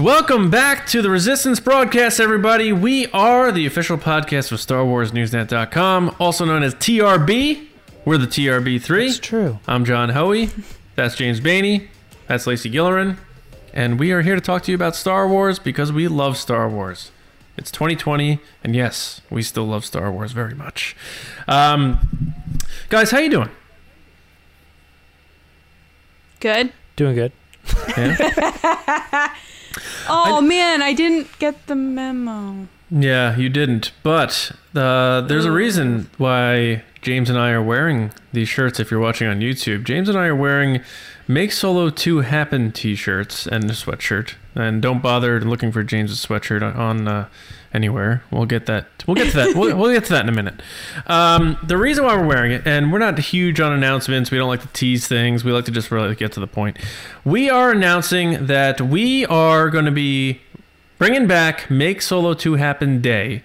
Welcome back to the Resistance broadcast, everybody. We are the official podcast of Star Wars Newsnet.com, also known as TRB. We're the TRB3. It's true. I'm John Hoey. That's James Bainey. That's Lacey Gillerin. And we are here to talk to you about Star Wars because we love Star Wars. It's 2020, and yes, we still love Star Wars very much. Um, guys, how you doing? Good. Doing good. Yeah? Oh man, I didn't get the memo. Yeah, you didn't. But uh, there's a reason why James and I are wearing these shirts. If you're watching on YouTube, James and I are wearing "Make Solo 2 Happen" t-shirts and a sweatshirt. And don't bother looking for James's sweatshirt on uh, anywhere. We'll get that. We'll get to that. we'll, we'll get to that in a minute. Um, the reason why we're wearing it, and we're not huge on announcements. We don't like to tease things. We like to just really get to the point. We are announcing that we are going to be bringing back Make Solo 2 Happen Day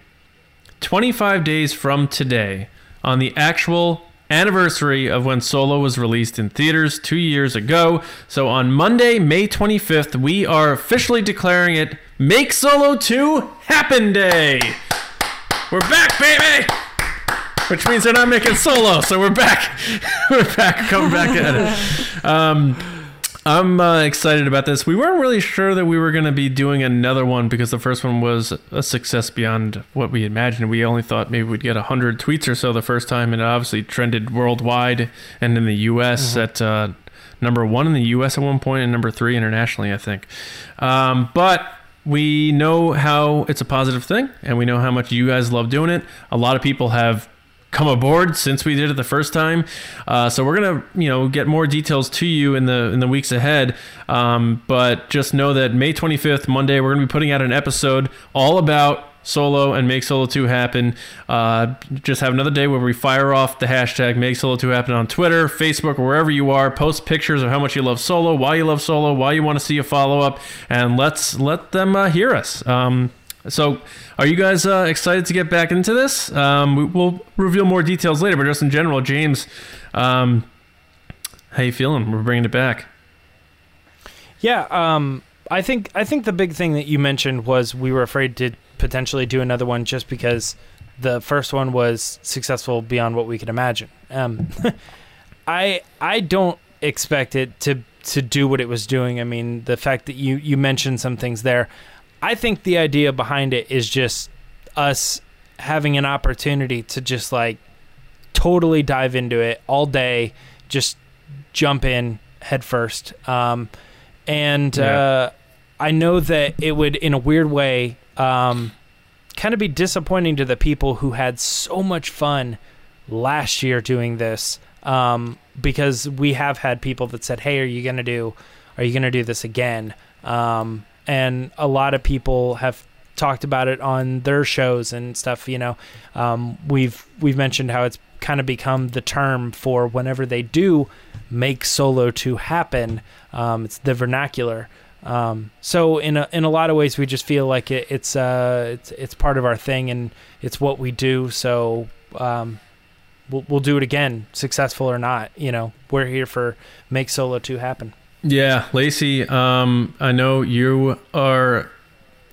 25 days from today on the actual anniversary of when Solo was released in theaters two years ago. So on Monday, May 25th, we are officially declaring it Make Solo 2 Happen Day. We're back, baby! Which means they're not making Solo, so we're back. we're back, coming back at it. Um, I'm uh, excited about this. We weren't really sure that we were going to be doing another one because the first one was a success beyond what we imagined. We only thought maybe we'd get 100 tweets or so the first time, and it obviously trended worldwide and in the U.S. at uh, number one in the U.S. at one point and number three internationally, I think. Um, but we know how it's a positive thing, and we know how much you guys love doing it. A lot of people have come aboard since we did it the first time. Uh, so we're gonna, you know, get more details to you in the in the weeks ahead. Um, but just know that May 25th, Monday, we're gonna be putting out an episode all about Solo and Make Solo 2 happen. Uh, just have another day where we fire off the hashtag Make Solo 2 happen on Twitter, Facebook, wherever you are. Post pictures of how much you love Solo, why you love Solo, why you want to see a follow up, and let's let them uh, hear us. Um, so, are you guys uh, excited to get back into this? Um, we, we'll reveal more details later, but just in general, James, um, how you feeling? We're bringing it back. Yeah, um, I think I think the big thing that you mentioned was we were afraid to potentially do another one just because the first one was successful beyond what we could imagine. Um, I I don't expect it to to do what it was doing. I mean, the fact that you you mentioned some things there, I think the idea behind it is just us having an opportunity to just like totally dive into it all day, just jump in head first. Um, and Yeah. uh, I know that it would, in a weird way, um, kind of be disappointing to the people who had so much fun last year doing this. Um, because we have had people that said, "Hey, are you gonna do? Are you gonna do this again?" Um, and a lot of people have talked about it on their shows and stuff. You know, um, we've we've mentioned how it's kind of become the term for whenever they do make solo to happen. Um, it's the vernacular. Um, so in a in a lot of ways, we just feel like it, it's uh it's it's part of our thing and it's what we do. So um, we'll we'll do it again, successful or not. You know, we're here for make solo two happen. Yeah, Lacey, um, I know you are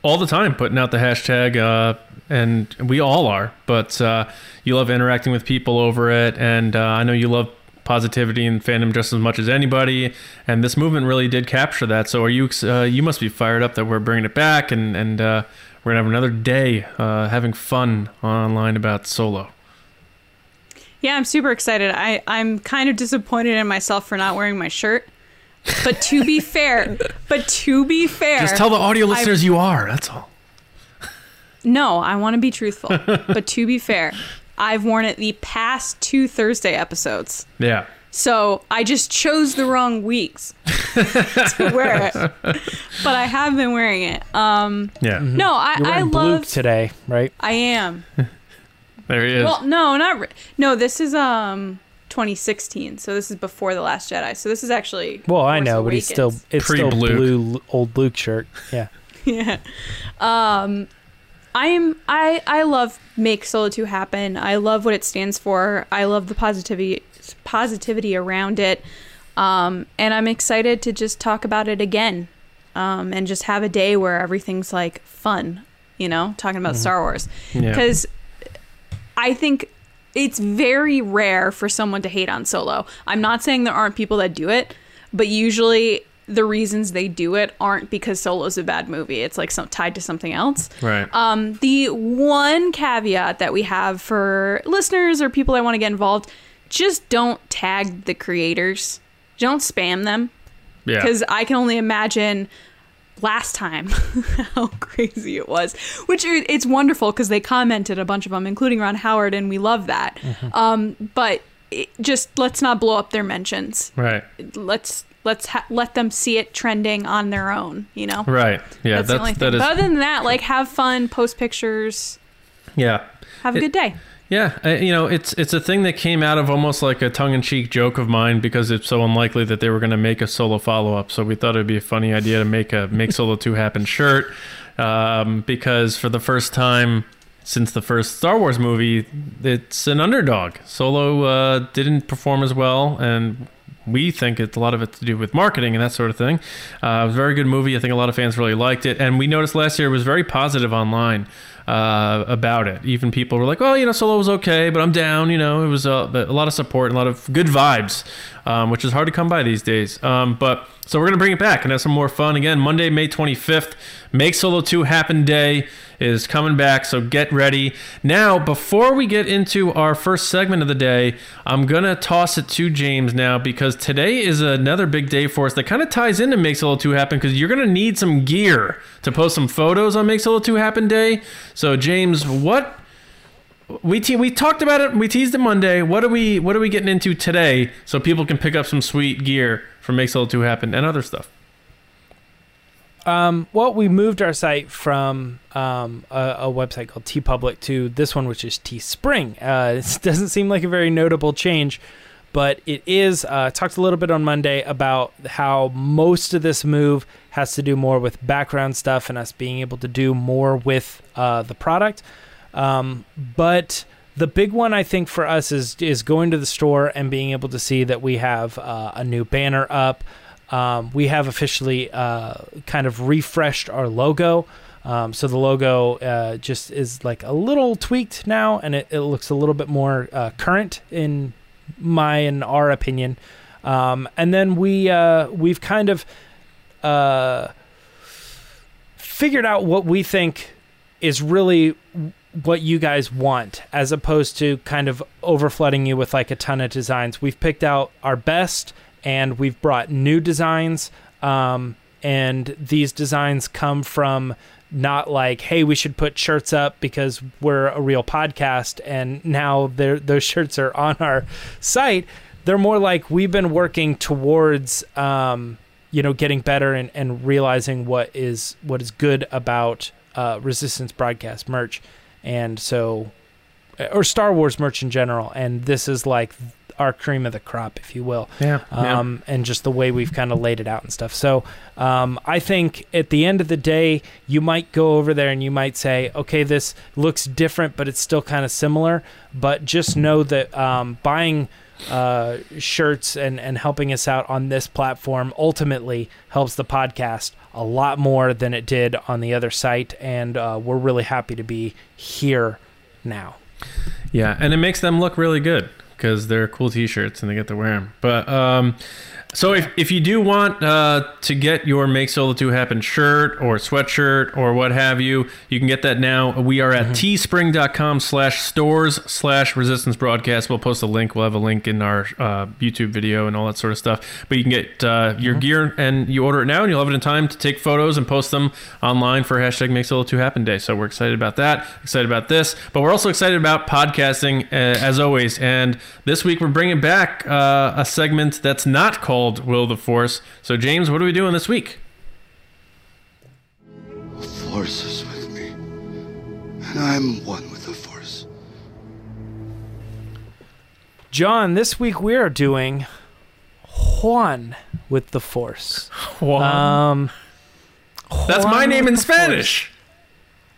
all the time putting out the hashtag, uh, and we all are, but uh, you love interacting with people over it, and uh, I know you love positivity and fandom just as much as anybody, and this movement really did capture that. So, are you? Uh, you must be fired up that we're bringing it back, and and uh, we're gonna have another day uh, having fun online about Solo. Yeah, I'm super excited. I, I'm kind of disappointed in myself for not wearing my shirt. But to be fair, but to be fair, Just tell the audio listeners you are. That's all. no, I want to be truthful. but to be fair, I've worn it the past two Thursday episodes. Yeah. So I just chose the wrong weeks to wear it. But I have been wearing it. Um, Yeah. no, I, You're I wearing blue love. today, right? I am. There he is. Well, no, not re- no. This is um 2016, so this is before the Last Jedi. So this is actually. Well, I Force know, but he's still it's still Pre-Luke. blue old Luke shirt. Yeah. yeah. Um, I'm I I love make Solo 2 happen. I love what it stands for. I love the positivity positivity around it. Um, and I'm excited to just talk about it again um, and just have a day where everything's like fun, you know, talking about Star Wars. Yeah. Because I think it's very rare for someone to hate on Solo. I'm not saying there aren't people that do it, but usually the reasons they do it aren't because Solo's a bad movie. It's like some tied to something else. Right. Um, the one caveat that we have for listeners or people that want to get involved, just don't tag the creators. Don't spam them yeah. because I can only imagine last time how crazy it was. Which it's wonderful because they commented a bunch of them, including Ron Howard, and we love that. Um, but it, just let's not blow up their mentions. Right. Let's let's ha- let them see it trending on their own. You know. Right. Yeah. That's, the only thing. that is. But other than that, like have fun, post pictures, Yeah. have a It- good day. Yeah, uh, you know, it's it's a thing that came out of almost like a tongue-in-cheek joke of mine because it's so unlikely that they were going to make a solo follow-up. So we thought it'd be a funny idea to make a make Solo Two happen shirt um, because for the first time since the first Star Wars movie, it's an underdog. Solo uh, didn't perform as well, and we think it's a lot of it to do with marketing and that sort of thing. Uh, it was a very good movie. I think a lot of fans really liked it, and we noticed last year it was very positive online uh, about it. Even people were like, "Well, you know, Solo was okay, but I'm down." You know, it was a, a lot of support and a lot of good vibes, um, which is hard to come by these days. Um, but so we're gonna bring it back and have some more fun again. Monday, May 25th, Make Solo 2 Happen Day is coming back, so get ready. Now, before we get into our first segment of the day, I'm gonna toss it to James now because today is another big day for us that kind of ties into Make Solo 2 Happen because you're gonna need some gear to post some photos on Make Solo 2 Happen Day. So, James, what we te- we talked about it. We teased it Monday. What are we What are we getting into today so people can pick up some sweet gear for Make Solo 2 Happen and other stuff? Um, well, we moved our site from um, a, a website called TeePublic to this one, which is Teespring. Uh, it doesn't seem like a very notable change, but it is. Uh, talked a little bit on Monday about how most of this move has to do more with background stuff and us being able to do more with uh, the product. Um, but the big one I think for us is is going to the store and being able to see that we have uh, a new banner up. Um, we have officially uh, kind of refreshed our logo. Um, so the logo uh, just is like a little tweaked now, and it, it looks a little bit more uh, current in my and our opinion. Um, and then we uh, we've kind of uh, figured out what we think is really what you guys want, as opposed to kind of overflooding you with like a ton of designs. We've picked out our best, and we've brought new designs. Um, and these designs come from not like, hey, we should put shirts up because we're a real podcast, and now those shirts are on our site. They're more like we've been working towards, um, you know, getting better and, and realizing what is what is good about uh, Resistance broadcast merch, and so, or Star Wars merch in general. And this is like our cream of the crop, if you will Yeah. um, and just the way we've kind of laid it out and stuff. So um, I think at the end of the day, you might go over there and you might say, okay, this looks different, but it's still kind of similar. But just know that um, buying uh, shirts and, and helping us out on this platform ultimately helps the podcast a lot more than it did on the other site. And uh, we're really happy to be here now. Yeah, and it makes them look really good because they're cool T-shirts and they get to wear them. But um, so if, if you do want uh, to get your Make Solo 2 Happen shirt or sweatshirt or what have you, you can get that now. We are at teespring.com slash stores slash resistance broadcast. We'll post a link. We'll have a link in our uh, YouTube video and all that sort of stuff. But you can get uh, your gear and you order it now and you'll have it in time to take photos and post them online for hashtag Make Solo 2 Happen Day. So we're excited about that, excited about this. But we're also excited about podcasting uh, as always. And this week we're bringing back uh, a segment that's not called Will the Force. So, James, what are we doing this week? The Force is with me, and I'm one with the Force. John, this week we are doing Juan with the Force. Um, that's my name in Spanish. Force.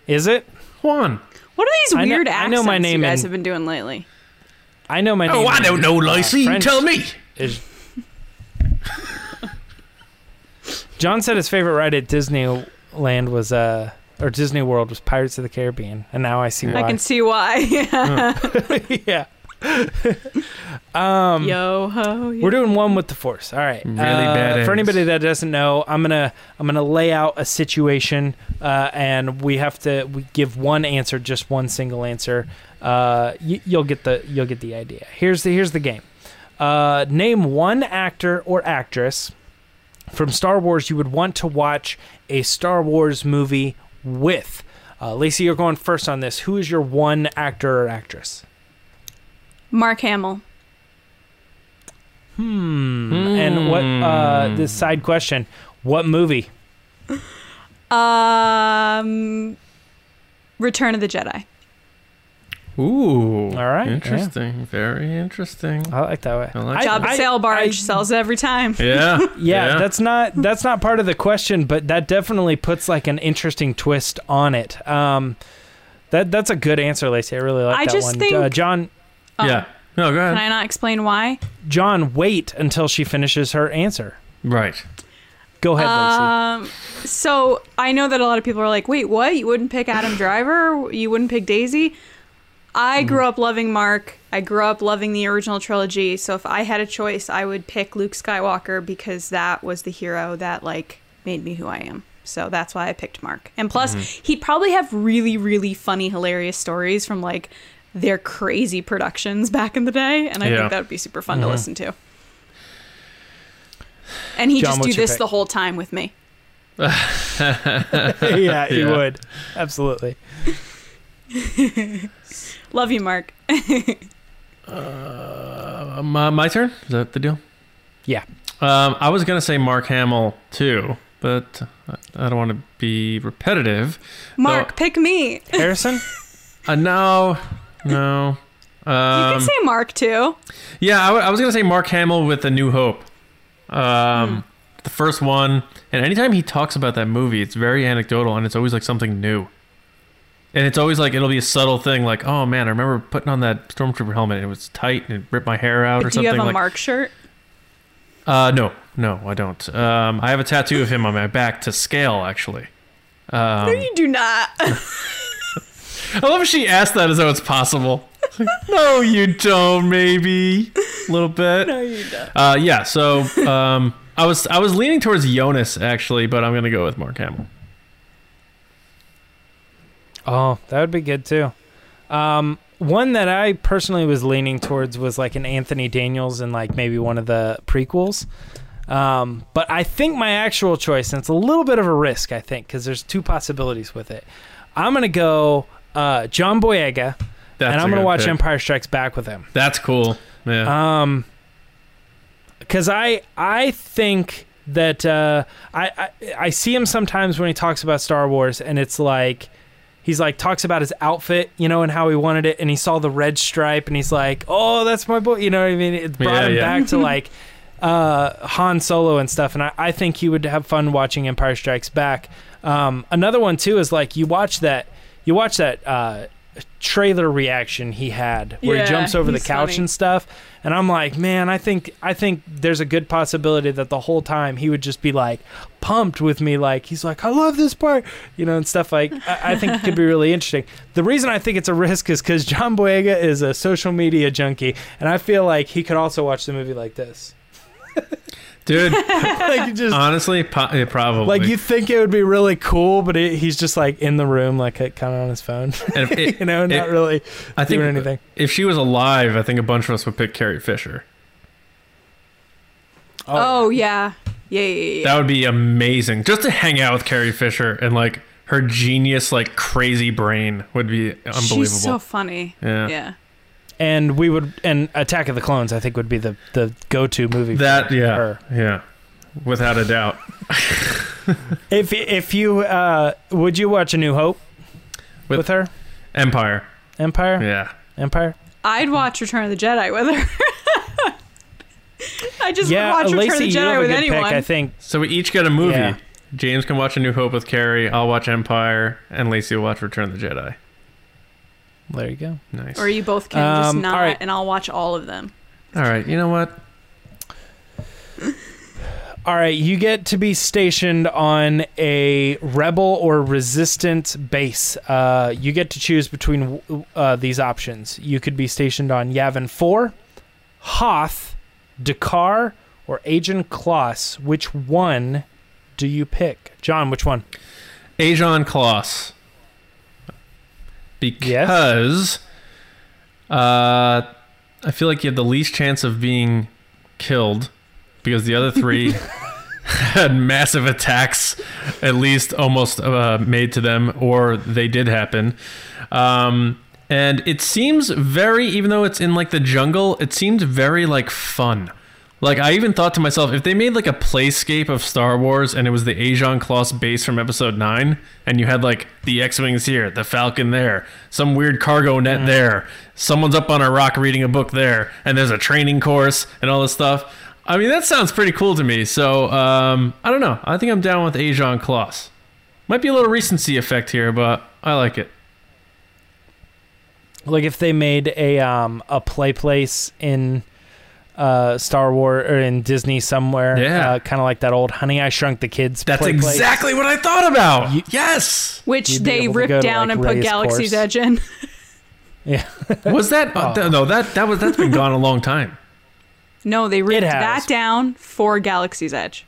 Is it? Juan. What are these I know- weird I know my name you guys in- have been doing lately? I know my name. Oh, I don't know, uh, Lacey. French Tell me. Is John said his favorite ride at Disneyland was uh or Disney World was Pirates of the Caribbean, and now I see why. I can see why. yeah. um, Yo ho. yo. We're doing one with the force. All right. Really Uh, bad For eggs. anybody that doesn't know, I'm gonna I'm gonna lay out a situation, uh, and we have to we give one answer, just one single answer. Uh, y- you'll get the you'll get the idea. Here's the here's the game. Uh, name one actor or actress from Star Wars you would want to watch a Star Wars movie with. Uh, Lacey, you're going first on this. Who is your one actor or actress? Mark Hamill. Hmm. And what? Uh, this side question: What movie? Um, Return of the Jedi. Ooh. All right, yeah. Interesting. Very interesting. I like that way. I like Job at sail barge sells every time. Yeah. Yeah, that's not that's not part of the question, but that definitely puts like an interesting twist on it. Um, that that's a good answer, Lacey. I really like I that just one. think- uh, John, Oh, yeah. No, go ahead. Can. I not explain why? John, wait until she finishes her answer. Right. Go ahead, Lacey. Um, so I know that a lot of people are like, "Wait, what? You wouldn't pick Adam Driver? You wouldn't pick Daisy?" I Mm. grew up loving Mark. I grew up loving the original trilogy. So if I had a choice, I would pick Luke Skywalker because that was the hero that like made me who I am. So that's why I picked Mark. And plus, he'd probably have really, really funny, hilarious stories from like their crazy productions back in the day, and I Yeah. think that would be super fun to listen to. And he John, just do this pick? the whole time with me. yeah, he Yeah. would absolutely. Love you, Mark. Uh, my, my turn? Is that the deal? Yeah. Um, I was going to say Mark Hamill, too, but I- I don't want to be repetitive. Mark, So- pick me. Harrison. Uh, no. No. Um, you can say Mark too. Yeah, I, w- I was gonna say Mark Hamill with A New Hope, um, the first one. And anytime he talks about that movie, it's very anecdotal, and it's always like something new. And it's always like it'll be a subtle thing, like, "Oh man, I remember putting on that stormtrooper helmet, and it was tight, and it ripped my hair out, or Do you have a like, Mark shirt? Uh, no, no, I don't. Um, I have a tattoo of him on my back to scale, actually. Um, no, you do not. I love if she asked that as though it's possible. Like, no, you don't. Maybe a little bit. no, you don't. Uh, yeah. So um, I was I was leaning towards Jonas actually, but I'm gonna go with Mark Hamill. Oh, that would be good too. Um, one that I personally was leaning towards was like an Anthony Daniels and like maybe one of the prequels. Um, but I think my actual choice, and it's a little bit of a risk, I think, because there's two possibilities with it. I'm gonna go uh, John Boyega, That's and I'm gonna watch pick. Empire Strikes Back with him. That's cool. Yeah. Um, because I I think that uh, I, I I see him sometimes when he talks about Star Wars, and it's like he's like talks about his outfit, you know, and how he wanted it, and he saw the red stripe, and he's like, oh, that's my boy, you know what I mean? It brought Yeah, him yeah. back to like uh, Han Solo and stuff, and I, I think he would have fun watching Empire Strikes Back. Um, another one too is like you watch that you watch that uh, trailer reaction he had where Yeah, he jumps over the couch funny. and stuff. And i'm like man i think i think there's a good possibility that the whole time he would just be like pumped with me like he's like i love this part you know and stuff like i, I think it could be really interesting. The reason i think it's a risk is because john boyega is a social media junkie and i feel like he could also watch the movie like this Dude, like you just honestly, po- yeah, probably. like you think it would be really cool but it, he's just like in the room like kind of on his phone And it- you know not it- really I think doing anything if she was alive, I think a bunch of us would pick Carrie Fisher. Oh, oh yeah, yeah, yeah, yeah. That would be amazing. Just to hang out with Carrie Fisher and like her genius, like crazy brain would be unbelievable. She's so funny. yeah. Yeah. And we would and Attack of the Clones I think would be the the go to movie. That for yeah, her. yeah, without a doubt. If if you uh, would you watch A New Hope with, With- her? Empire. Empire. Yeah. Empire. I'd watch Return of the Jedi with her. I just yeah, would watch Return Lacey, of the you have Jedi a with good anyone. pick. I think. So we each get a movie. Yeah. James can watch A New Hope with Carrie. I'll watch Empire, and Lacey will watch Return of the Jedi. There you go. Nice. Or you both can just Um, not, all right. and I'll watch all of them. All right. You know what? All right, you get to be stationed on a rebel or resistant base. Uh, you get to choose between uh, these options. You could be stationed on Yavin 4, Hoth, D'Qar, or Ajan Kloss. Which one do you pick? John, which one? Ajan Kloss. Because uh, I feel like you have the least chance of being killed because the other three had massive attacks, at least almost uh, made to them, or they did happen. Um, and it seems very, even though it's in like the jungle, it seems very like fun. Like I even thought to myself, if they made like a playscape of Star Wars and it was the Ajan Kloss base from Episode Nine, and you had like the X-wings here, the Falcon there, some weird cargo net there, someone's up on a rock reading a book there, and there's a training course and all this stuff. I mean, that sounds pretty cool to me. So um, I don't know. I think I'm down with Ajan Kloss. Might be a little recency effect here, but I like it. Like if they made a um a play place in uh Star Wars or in Disney somewhere, Yeah. uh, kind of like that old Honey I Shrunk the Kids. That's play place. exactly what I thought about. You- yes. Which they ripped go to, down like, and put Galaxy's course. Edge in. Yeah, Was that uh, Oh. th- no? That that was that's been gone a long time. No, they ripped that down for Galaxy's Edge.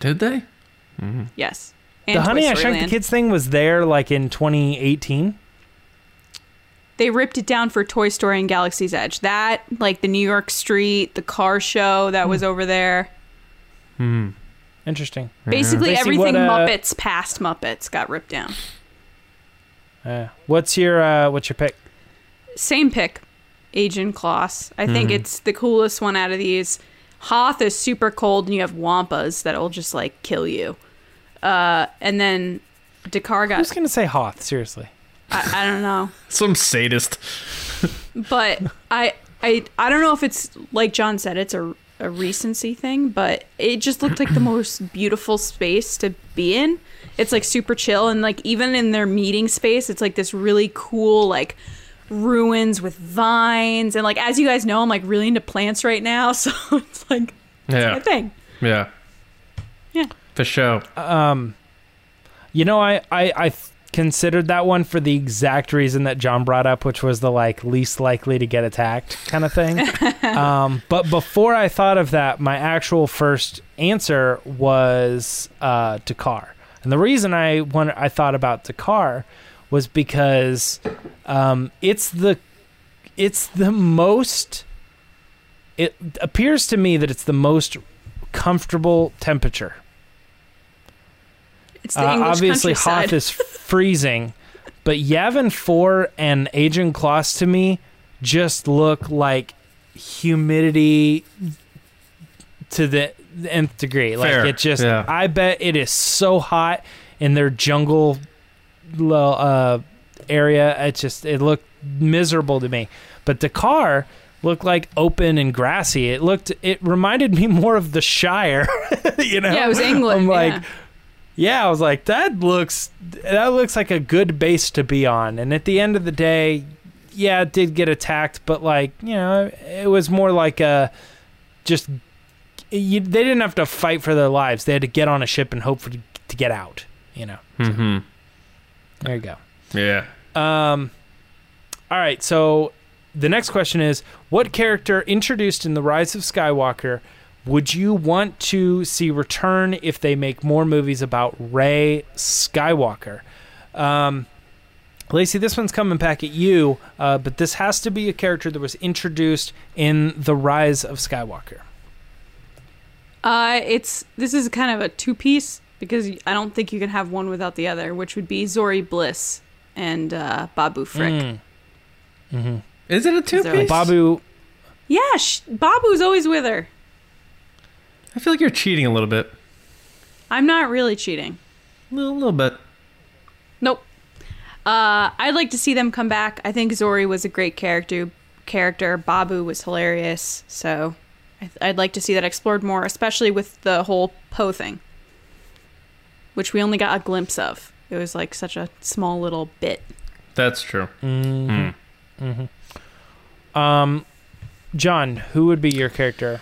Did they? Yes. And the Honey Toy I Story Shrunk Land. the Kids thing was there like in 2018. They ripped it down for Toy Story and Galaxy's Edge. That, like the New York Street, the car show that Hmm. was over there. Hmm. Interesting. Basically, Lacey, everything what, uh, Muppets past Muppets got ripped down. Uh, what's your uh, what's your pick? Same pick, Ajan Kloss. I think Mm-hmm. it's the coolest one out of these. Hoth is super cold, and you have Wampas that will just like kill you. Uh, and then D'Qar I got. was gonna say Hoth. Seriously. I, I don't know. Some sadist. but I I I don't know if it's like John said it's a a recency thing, but it just looked like the most beautiful space to be in. It's like super chill and like even in their meeting space, it's like this really cool like ruins with vines and like as you guys know, I'm like really into plants right now, so it's like my Yeah. thing. Yeah. Yeah. For sure. Um, you know, I I I th- considered that one for the exact reason that John brought up, which was the like least likely to get attacked kind of thing. um, but before I thought of that, my actual first answer was uh, D'Qar, and the reason I I thought about D'Qar was because um, it's the it's the most. It appears to me that it's the most comfortable temperature. It's the Uh, English obviously, countryside. Hoth is freezing, but Yavin 4 and Ajan Kloss to me just look like humidity to the nth degree. Like it just, yeah. I bet it is so hot in their jungle uh, area. It just, it looked miserable to me. But D'Qar looked like open and grassy. It looked, it reminded me more of the Shire. you know, yeah, it was England. I'm like, yeah. Yeah, I was like, that looks that looks like a good base to be on. And at the end of the day, yeah, it did get attacked, but like you know, it was more like a just you, they didn't have to fight for their lives. They had to get on a ship and hope for to get out. You know, Mm-hmm. there you go. Yeah. Um, all right, so the next question is what character introduced in The Rise of Skywalker would you want to see return if they make more movies about Rey Skywalker? Um, Lacey, this one's coming back at you, uh, but this has to be a character that was introduced in The Rise of Skywalker. Uh, it's this is kind of a two piece because I don't think you can have one without the other, which would be Zori Bliss and uh, Babu Frick. Mm. Is it a two piece? like- Babu, Yeah, sh- Babu's always with her. I feel like you're cheating a little bit. I'm not really cheating. A little, little bit. Nope. Uh, I'd like to see them come back. I think Zori was a great character. Character Babu was hilarious, so I- I'd like to see that explored more, especially with the whole Poe thing, which we only got a glimpse of. It was like such a small little bit. That's true. Mhm. Mm. Um, John, who would be your character?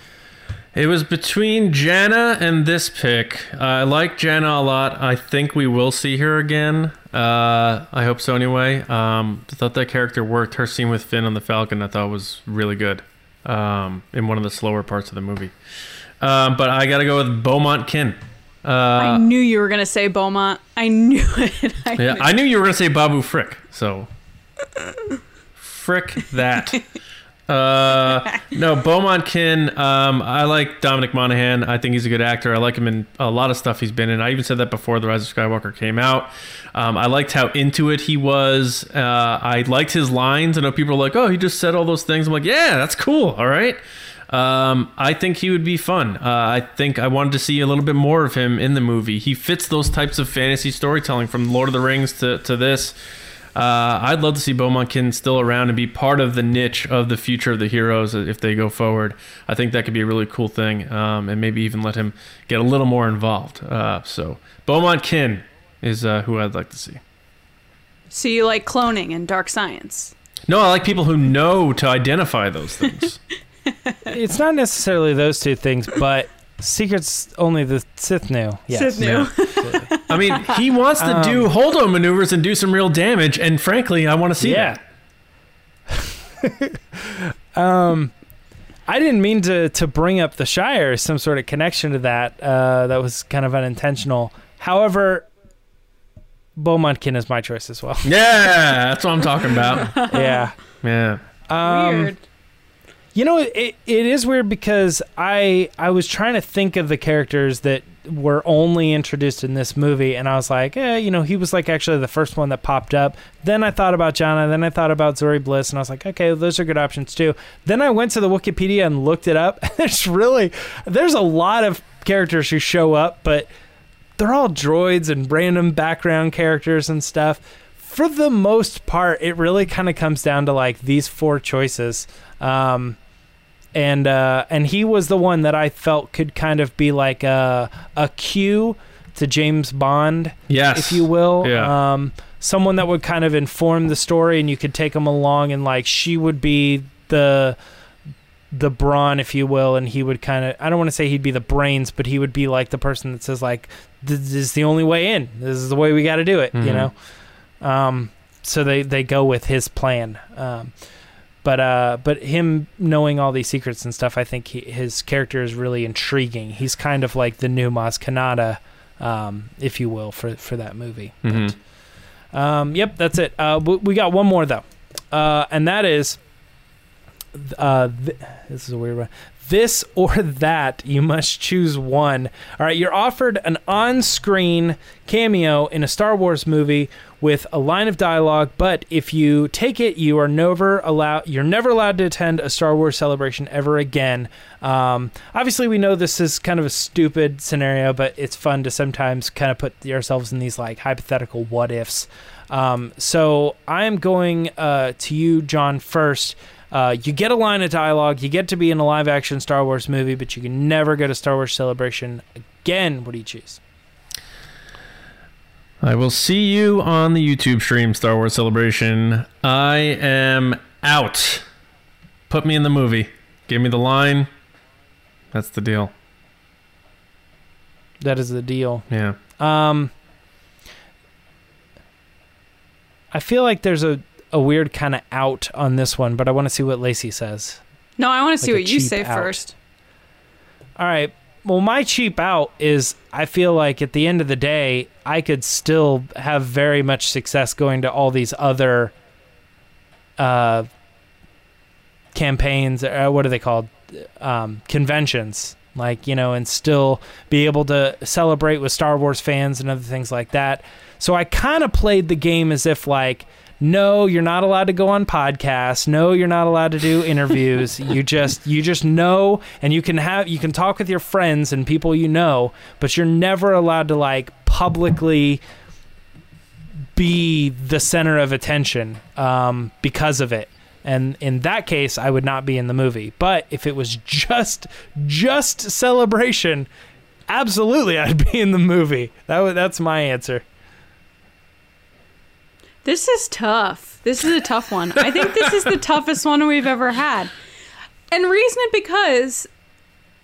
It was between Jannah and this pick. Uh, I like Jannah a lot. I think we will see her again. Uh, I hope so anyway. Um, I thought that character worked. Her scene with Finn on the Falcon, I thought was really good um, in one of the slower parts of the movie. Um, but I got to go with Beaumont Kin. Uh, I knew you were gonna say Beaumont. I knew it. I yeah, knew- I knew you were going to say Babu Frick. So, frick that. Uh, no, Beaumont Kin. Um, I like Dominic Monaghan. I think he's a good actor. I like him in a lot of stuff he's been in. I even said that before The Rise of Skywalker came out. Um, I liked how into it he was. Uh, I liked his lines. I know people are like, "Oh, he just said all those things." I'm like, "Yeah, that's cool. All right." Um, I think he would be fun. Uh, I think I wanted to see a little bit more of him in the movie. He fits those types of fantasy storytelling from Lord of the Rings to, to this. Uh, I'd love to see Beaumont Kin still around and be part of the niche of the future of the heroes if they go forward. I think that could be a really cool thing, um, and maybe even let him get a little more involved. Uh, so Beaumont Kin is uh, who I'd like to see. so you like cloning and dark science? No, I like people who know to identify those things. It's not necessarily those two things, but secrets only the Sith knew. Yes. Sith knew. absolutely. I mean, he wants to do holdo maneuvers and do some real damage, and frankly, I want to see yeah. that. um, I didn't mean to to bring up the Shire, some sort of connection to that. Uh, that was kind of unintentional. However, Beaumont Kin is my choice as well. Yeah, that's what I'm talking about. yeah. Yeah. Um, Weird. You know, it, it is weird because I I was trying to think of the characters that were only introduced in this movie, and I was like, eh, you know, he was like actually the first one that popped up. Then I thought about Jannah, then I thought about Zori Bliss, and I was like, okay, those are good options too. Then I went to the Wikipedia and looked it up. There's really there's a lot of characters who show up, but they're all droids and random background characters and stuff. For the most part, it really kind of comes down to like these four choices. Um, and uh, and he was the one that I felt could kind of be like a a Q to James Bond, Yes. if you will. Yeah. Um, someone that would kind of inform the story, and you could take him along, and like she would be the the brawn, if you will, and he would kind of I don't want to say he'd be the brains, but he would be like the person that says like this is the only way in. This is the way we got to do it. You Mhm. know. Um, so they they go with his plan. Um, but uh, but him knowing all these secrets and stuff, I think he, his character is really intriguing. He's kind of like the new Maz Kanata, um, if you will, for for that movie. Mhm. Um, yep, that's it. Uh, we, we got one more though, uh, and that is, uh, th- this is a weird one. This or that, you must choose one. All right, you're offered an on-screen cameo in a Star Wars movie with a line of dialogue, but if you take it, you are never allowed. You're never allowed to attend a Star Wars celebration ever again. Um, obviously, we know this is kind of a stupid scenario, but it's fun to sometimes kind of put ourselves in these like hypothetical what ifs. Um, so I am going uh, to you, John, first. Uh, you get a line of dialogue. You get to be in a live action Star Wars movie, but you can never go to Star Wars Celebration again. What do you choose? I will see you on the YouTube stream, Star Wars Celebration. I am out. Put me in the movie. Give me the line. That's the deal. That is the deal. Yeah. Um, I feel like there's a, a weird kind of out on this one, but I want to see what Lacey says. No, I want to see Like a what you say out. first. All right. Well, my cheap out is I feel like at the end of the day, I could still have very much success going to all these other uh, campaigns. Uh, what are they called? Um, conventions. Like, you know, and still be able to celebrate with Star Wars fans and other things like that. So I kind of played the game as if, like, no, you're not allowed to go on podcasts. No, you're not allowed to do interviews. you just you just know and you can have you can talk with your friends and people you know, but you're never allowed to like publicly be the center of attention um, because of it. And in that case, I would not be in the movie. But if it was just just celebration, absolutely, I'd be in the movie. That would, that's my answer. This is tough. This is a tough one. I think this is the toughest one we've ever had. And reason it because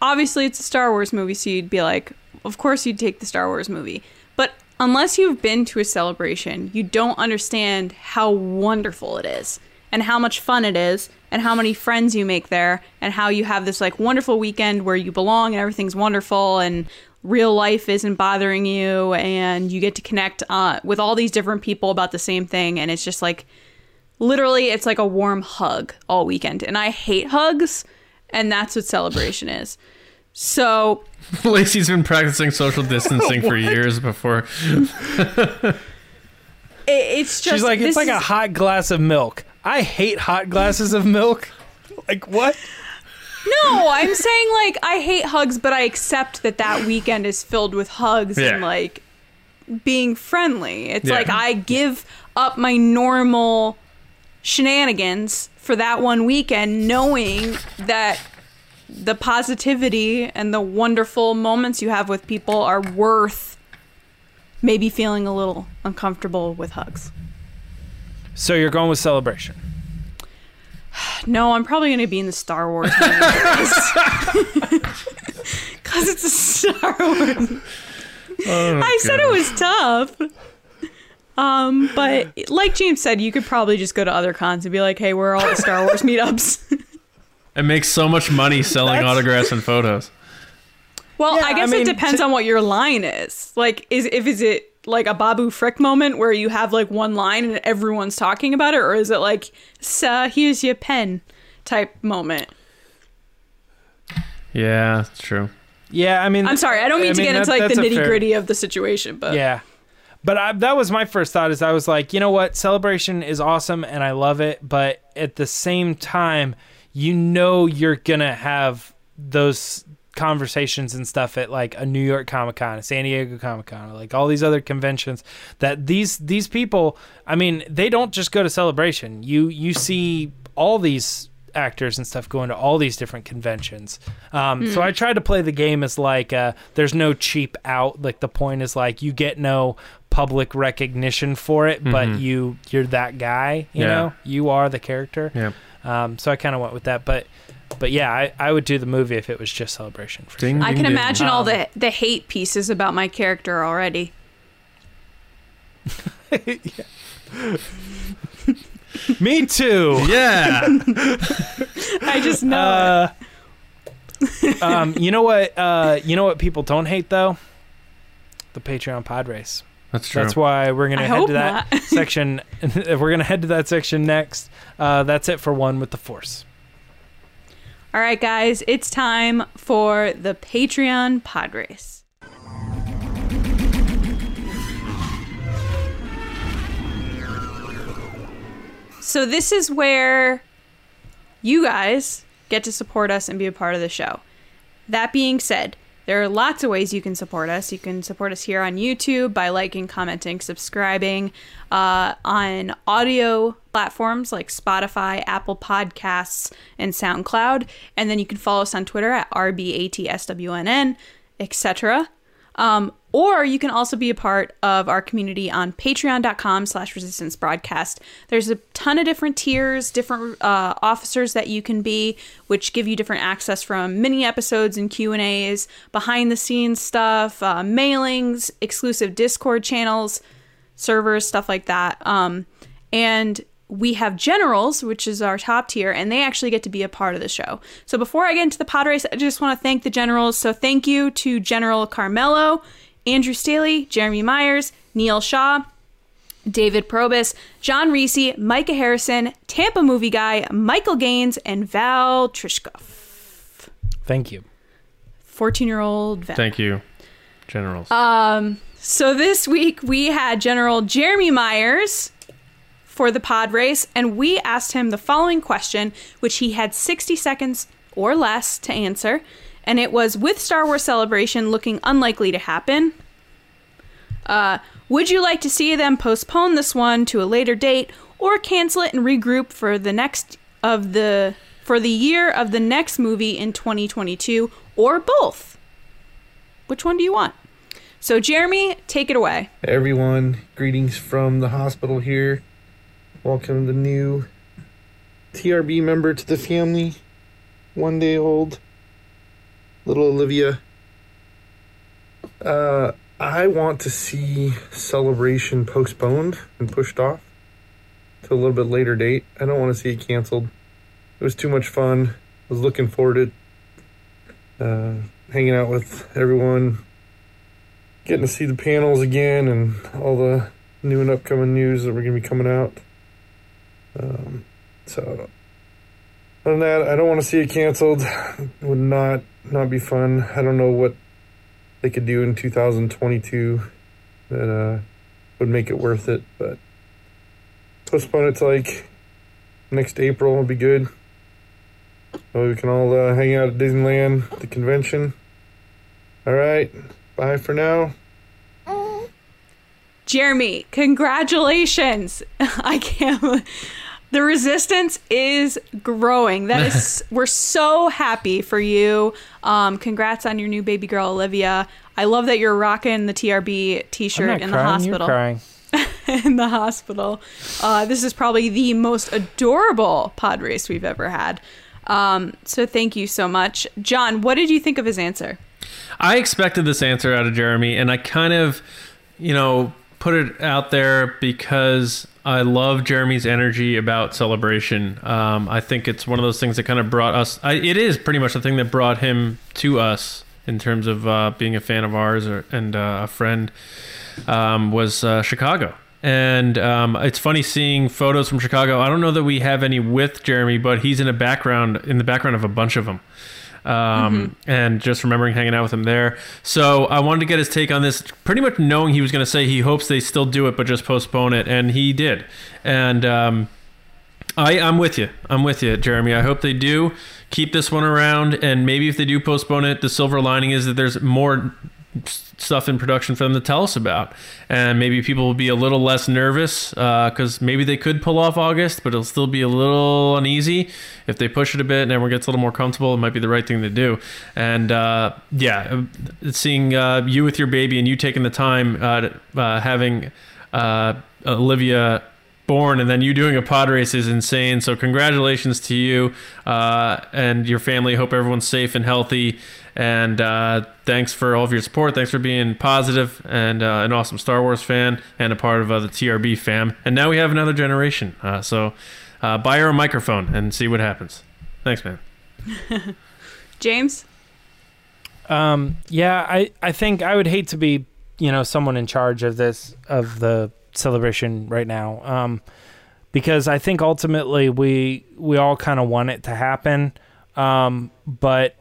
obviously it's a Star Wars movie, so you'd be like, of course you'd take the Star Wars movie. But unless you've been to a celebration, you don't understand how wonderful it is and how much fun it is and how many friends you make there and how you have this like wonderful weekend where you belong and everything's wonderful and real life isn't bothering you and you get to connect uh, with all these different people about the same thing and it's just like literally it's like a warm hug all weekend and i hate hugs and that's what celebration is so Lacey's been practicing social distancing for years before. it, it's just She's like, it's this like a hot glass of milk. I hate hot glasses of milk. Like what? No i'm saying like i hate hugs but i accept that that weekend is filled with hugs and like being friendly it's Yeah. like i give up my normal shenanigans for that one weekend knowing that the positivity and the wonderful moments you have with people are worth maybe feeling a little uncomfortable with hugs So you're going with celebration. No, I'm probably going to be in the Star Wars Because it's a Star Wars. Oh, I said it was tough. Um, but like James said, you could probably just go to other cons and be like, "Hey, where are all the Star Wars meetups?" It makes so much money selling That's- autographs and photos. well, Yeah, I guess I mean, it depends to- on what your line is. Like, is if is it like a Babu Frick moment where you have like one line and everyone's talking about it, or is it like, "So here's your pen" type moment? Yeah, it's true. Yeah, I mean, I'm sorry, I don't mean I to get that- into like the that's a nitty fair- gritty of the situation, but Yeah. But I, that was my first thought is I was like, you know what? Celebration is awesome and I love it, but at the same time, you know you're going to have those conversations and stuff at like a New York Comic Con, a San Diego Comic Con, like all these other conventions that these these people, I mean, they don't just go to celebration. You you see all these actors and stuff going to all these different conventions. Um, So I tried to play the game as like uh, there's no cheap out. Like the point is like you get no public recognition for it, but you you're that guy. You Yeah. know, you are the character. Yeah. Um, so I kind of went with that, but but yeah, I, I would do the movie if it was just celebration. For Ding, sure. I can ding. imagine all Um, the the hate pieces about my character already. Me too. Yeah. I just know. Uh, um, you know what? Uh, you know what people don't hate though? The Patreon pod race. That's true. That's why we're gonna I head to that not. section. we're gonna head to that section next. Uh, that's it for one with the force. All right, guys, it's time for the Patreon pod race. So, this is where you guys get to support us and be a part of the show. That being said, there are lots of ways you can support us. You can support us here on YouTube by liking, commenting, subscribing, uh, on audio platforms like Spotify, Apple Podcasts, and SoundCloud. And then you can follow us on Twitter at RBATSWNN, etc. Um, or you can also be a part of our community on patreon.com slash resistance broadcast. There's a ton of different tiers, different uh, officers that you can be, which give you different access from mini episodes and Q&As, behind the scenes stuff, uh, mailings, exclusive Discord channels, servers, stuff like that. Um, and we have generals, which is our top tier, and they actually get to be a part of the show. So before I get into the pod race, I just want to thank the generals. So thank you to General Carmelo, Andrew Staley, Jeremy Myers, Neil Shaw, David Probus, John Reese, Micah Harrison, Tampa movie guy, Michael Gaines, and Val Trishkov. Thank you. 14 year old Val. Thank you, generals. Um, so this week we had General Jeremy Myers for the pod race, and we asked him the following question, which he had 60 seconds or less to answer. And it was with Star Wars Celebration looking unlikely to happen. Uh, would you like to see them postpone this one to a later date or cancel it and regroup for the next of the for the year of the next movie in 2022 or both? Which one do you want? So Jeremy, take it away. Everyone, greetings from the hospital here. Welcome the new TRB member to the family. One day old. little Olivia. Uh, I want to see Celebration postponed and pushed off to a little bit later date. I don't want to see it canceled. It was too much fun. I was looking forward to. Uh, hanging out with everyone, getting to see the panels again, and all the new and upcoming news that we're going to be coming out. Um, so, other than that, I don't want to see it canceled. It would not not be fun. I don't know what they could do in 2022 that uh, would make it worth it, but postpone it to like next April would be good. So we can all uh, hang out at Disneyland, the convention. All right, bye for now. Jeremy, congratulations. I can't. The resistance is growing. That is, we're so happy for you. Um, congrats on your new baby girl, Olivia. I love that you're rocking the TRB I'm T-shirt not in the hospital. You're crying. in the hospital. Uh, this is probably the most adorable pod race we've ever had. Um, so thank you so much, John. What did you think of his answer? I expected this answer out of Jeremy, and I kind of, you know, put it out there because I love Jeremy's energy about celebration. Um, I think it's one of those things that kind of brought us. I, it is pretty much the thing that brought him to us in terms of uh, being a fan of ours or, and uh, a friend. Um, was uh, Chicago. And um, it's funny seeing photos from Chicago. I don't know that we have any with Jeremy, but he's in a background in the background of a bunch of them. Um, And just remembering hanging out with him there. So I wanted to get his take on this, pretty much knowing he was going to say he hopes they still do it, but just postpone it. And he did. And um, I, I'm with you. I'm with you, Jeremy. I hope they do keep this one around. And maybe if they do postpone it, the silver lining is that there's more stuff in production for them to tell us about. And maybe people will be a little less nervous because maybe they could pull off August, but it'll still be a little uneasy. If they push it a bit and everyone gets a little more comfortable, it might be the right thing to do. And uh, yeah, uh, seeing uh, you with your baby and you taking the time uh, uh, having uh, Olivia born and then you doing a pod race is insane so congratulations to you uh, and your family hope everyone's safe and healthy and uh, thanks for all of your support thanks for being positive and uh, an awesome star wars fan and a part of uh, the trb fam and now we have another generation uh, so uh, buy her a microphone and see what happens thanks man James? Um, yeah, I, I think I would hate to be, you know, someone in charge of this of the celebration right now. Um, because I think ultimately we we all kind of want it to happen. Um, but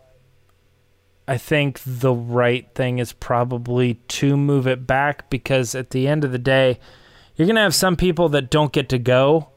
I think the right thing is probably to move it back because at the end of the day, you're gonna have some people that don't get to go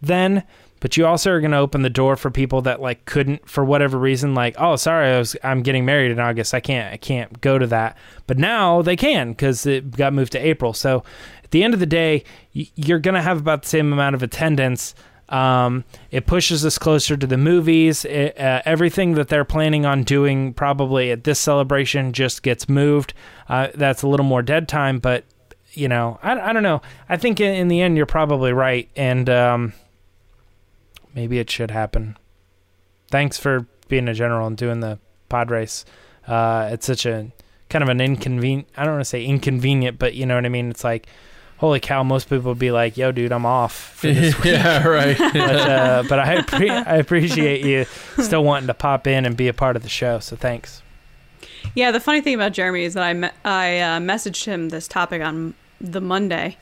then but you also are going to open the door for people that like couldn't for whatever reason like oh sorry I was I'm getting married in August. I can't I can't go to that. But now they can cuz it got moved to April. So at the end of the day you're going to have about the same amount of attendance um, it pushes us closer to the movies. It, uh, everything that they're planning on doing probably at this celebration just gets moved. Uh, that's a little more dead time, but you know, I, I don't know. I think in, in the end, you're probably right. And, um, maybe it should happen. Thanks for being a general and doing the pod race. Uh, it's such a kind of an inconvenient. I don't want to say inconvenient, but you know what I mean. It's like, holy cow! Most people would be like, "Yo, dude, I'm off for this week." yeah right but uh, but I appre- I appreciate you still wanting to pop in and be a part of the show. So thanks. Yeah, the funny thing about Jeremy is that I me- I uh, messaged him this topic on the Monday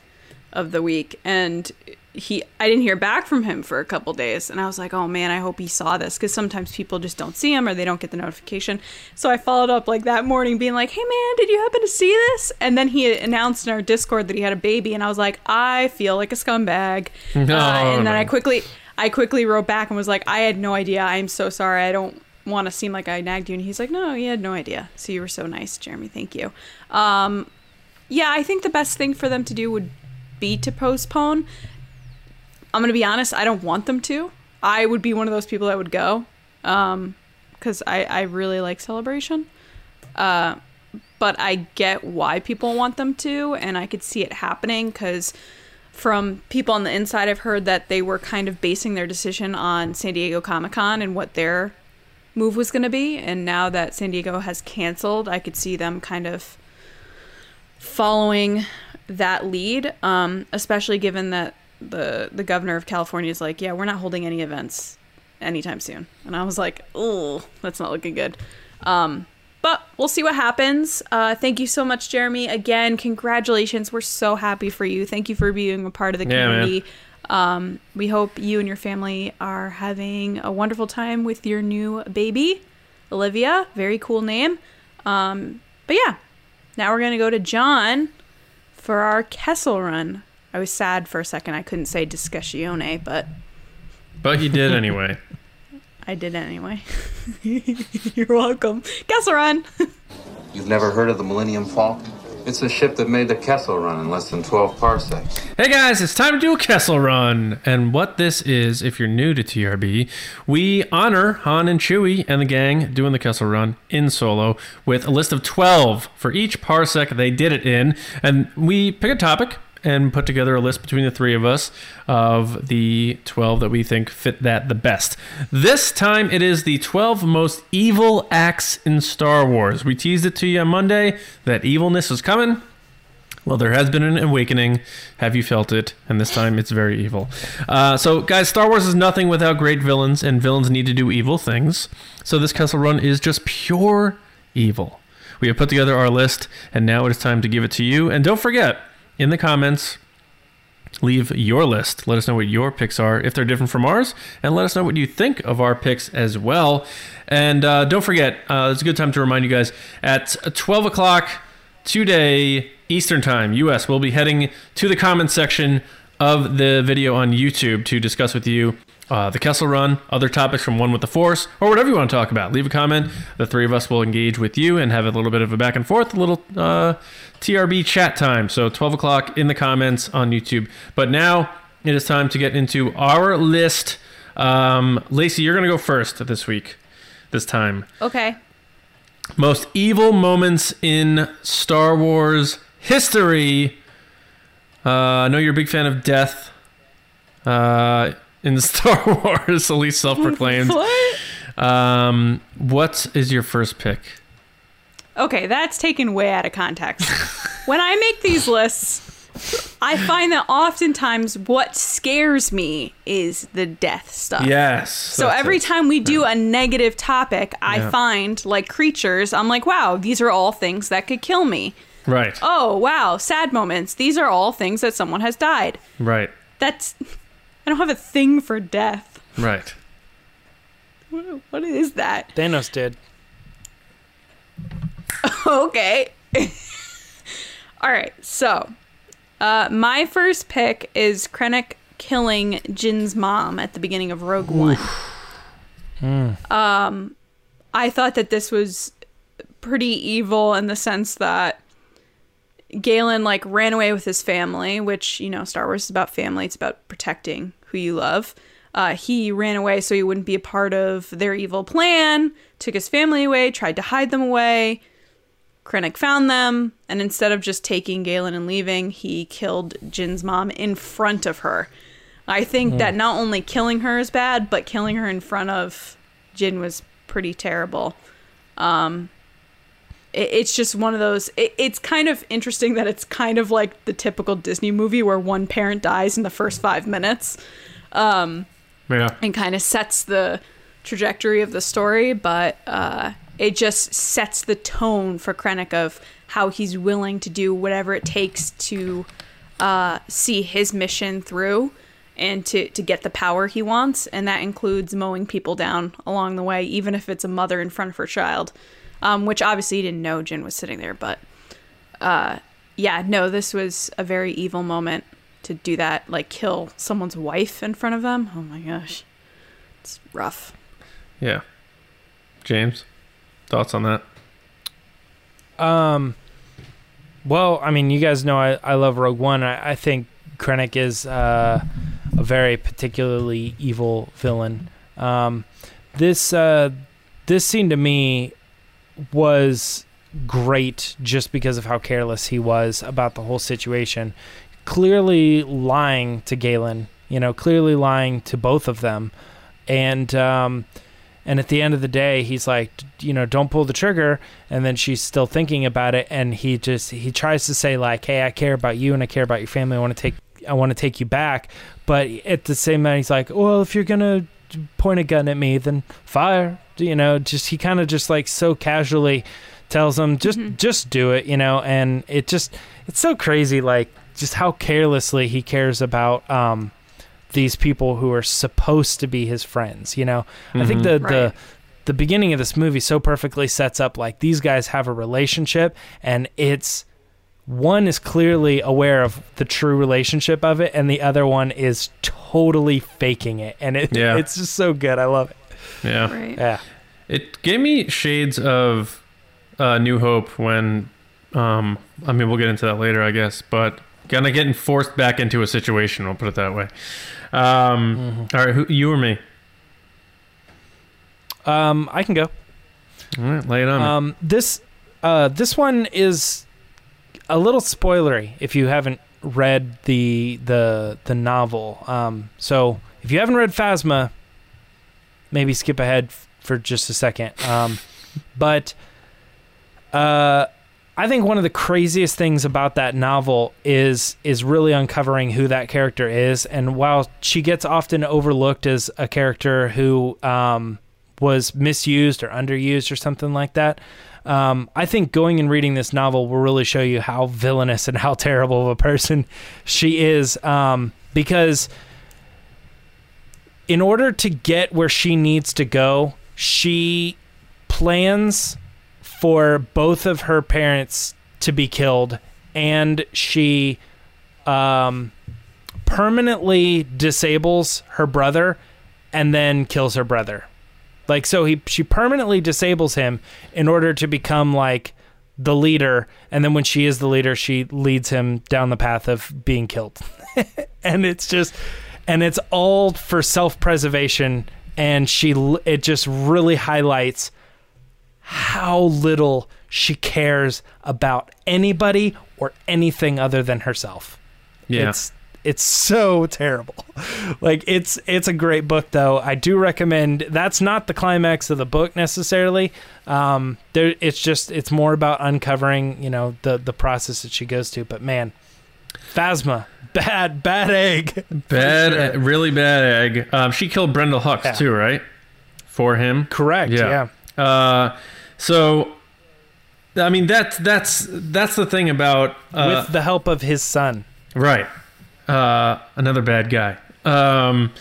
of the week, and he I didn't hear back from him for a couple days, and I was like, oh man, I hope he saw this because sometimes people just don't see him or they don't get the notification. So I followed up like that morning, being like, hey man, did you happen to see this? And then he announced in our Discord that he had a baby, and I was like, I feel like a scumbag. No, Uh, and then no. I quickly I quickly wrote back and was like, I had no idea. I'm so sorry. I don't want to seem like I nagged you. And he's like, No, he had no idea. So you were so nice, Jeremy. Thank you. Um, yeah, I think the best thing for them to do would be to postpone. I'm gonna be honest. I don't want them to. I would be one of those people that would go, um, because I I really like celebration. Uh, but I get why people want them to, and I could see it happening because from people on the inside, I've heard that they were kind of basing their decision on San Diego Comic Con and what their move was going to be. And now that San Diego has canceled, I could see them kind of following that lead, um, especially given that the the governor of California is like, yeah, we're not holding any events anytime soon. And I was like, oh, that's not looking good. Um, but we'll see what happens. Uh, thank you so much, Jeremy. Again, congratulations. We're so happy for you. Thank you for being a part of the Yeah, community. Um, we hope you and your family are having a wonderful time with your new baby, Olivia. Very cool name. Um, but yeah, now we're gonna go to John for our Kessel run. I was sad for a second I couldn't say discussione, but But you did anyway. I did anyway. You're welcome. Kessel run. You've never heard of the Millennium Falcon? It's a ship that made the Kessel run in less than 12 parsecs. Hey guys, it's time to do a Kessel run. And what this is, if you're new to TRB, we honor Han and Chewie and the gang doing the Kessel run in solo with a list of 12 for each parsec they did it in. And we pick a topic and put together a list between the three of us of the 12 that we think fit that the best. This time it is the 12 most evil acts in Star Wars. We teased it to you on Monday that evilness is coming. Well, there has been an awakening. Have you felt it? And this time it's very evil. Uh, so, guys, Star Wars is nothing without great villains, and villains need to do evil things. So, this Kessel Run is just pure evil. We have put together our list, and now it is time to give it to you. And don't forget, in the comments, leave your list. Let us know what your picks are, if they're different from ours, and let us know what you think of our picks as well. And uh, don't forget, uh, it's a good time to remind you guys at 12 o'clock today, Eastern Time, US, we'll be heading to the comment section of the video on YouTube to discuss with you uh, the Kessel Run, other topics from One with the Force, or whatever you want to talk about. Leave a comment. The three of us will engage with you and have a little bit of a back and forth, a little uh, TRB chat time. So 12 o'clock in the comments on YouTube. But now it is time to get into our list. Um, Lacey, you're going to go first this week, this time. Okay. Most evil moments in Star Wars history. Uh, I know you're a big fan of death uh, in Star Wars, at least self-proclaimed. What? Um, what is your first pick? Okay, that's taken way out of context. when I make these lists, I find that oftentimes what scares me is the death stuff. Yes. So every it. time we do a negative topic, I Yeah. find like creatures, I'm like, wow, these are all things that could kill me. Right. Oh, wow, sad moments. These are all things that someone has died. Right. That's I don't have a thing for death. Right. What, what is that? Thanos did. okay. All right. So, uh, my first pick is Krennic killing Jyn's mom at the beginning of Rogue One. Um, I thought that this was pretty evil in the sense that Galen like ran away with his family, which you know Star Wars is about family. It's about protecting who you love. Uh, he ran away so he wouldn't be a part of their evil plan. Took his family away, tried to hide them away. Krennic found them, and instead of just taking Galen and leaving, he killed Jyn's mom in front of her. I think that not only killing her is bad, but killing her in front of Jin was pretty terrible. Um, it's just one of those. It, it's kind of interesting that it's kind of like the typical Disney movie where one parent dies in the first five minutes Yeah. and kind of sets the trajectory of the story, but uh, it just sets the tone for Krennic of how he's willing to do whatever it takes to uh, see his mission through and to, to get the power he wants. And that includes mowing people down along the way, even if it's a mother in front of her child, um, which obviously he didn't know Jyn was sitting there. But uh, yeah, no, this was a very evil moment to do that, like kill someone's wife in front of them. Oh my gosh. It's rough. Yeah. James, thoughts on that? Um, well, I mean, you guys know I, I love Rogue One. I, I think Krennic is uh, a very particularly evil villain. Um, this uh, this scene to me was great just because of how careless he was about the whole situation. Clearly lying to Galen, you know, clearly lying to both of them, and um, And at the end of the day, he's like, you know, don't pull the trigger. And then she's still thinking about it, and he just he tries to say like, hey, I care about you and I care about your family. I want to take I want to take you back. But at the same time, he's like, well, if you're gonna point a gun at me, then fire. You know, just he kind of just like so casually tells him just just do it. You know, and it just it's so crazy like just how carelessly he cares about um these people who are supposed to be his friends. You know, I think the the the beginning of this movie so perfectly sets up like these guys have a relationship and it's one is clearly aware of the true relationship of it and the other one is totally faking it and it, Yeah. it's just so good i love it Yeah. Right. yeah It gave me shades of uh, New Hope when, um, I mean, we'll get into that later, I guess, but kind of getting forced back into a situation. We'll put it that way. Um, all right, who, you or me? um i can go All right, lay it on me. um this uh this one is a little spoilery if you haven't read the the the novel um so if you haven't read phasma maybe skip ahead f- for just a second um but uh I think one of the craziest things about that novel is is really uncovering who that character is, and while she gets often overlooked as a character who um, was misused or underused or something like that, um, I think going and reading this novel will really show you how villainous and how terrible of a person she is. Um, because in order to get where she needs to go, she plans for both of her parents to be killed, and she um, permanently disables her brother and then kills her brother. Like so he she permanently disables him in order to become like the leader and then when she is the leader she leads him down the path of being killed. and it's just and it's all for self-preservation and she it just really highlights how little she cares about anybody or anything other than herself. yeah. It's it's so terrible. Like it's it's a great book though. I do recommend. That's not the climax of the book necessarily. Um, there it's just it's more about uncovering you know the the process that she goes to. But man, Phasma, bad bad egg. bad, for sure. really bad egg. Um, she killed Brendol Hux Yeah. too, right? For him. Correct. Yeah. Yeah. Uh, so, I mean, that's that's that's the thing about uh, With the help of his son. Right. Uh, another bad guy. Um,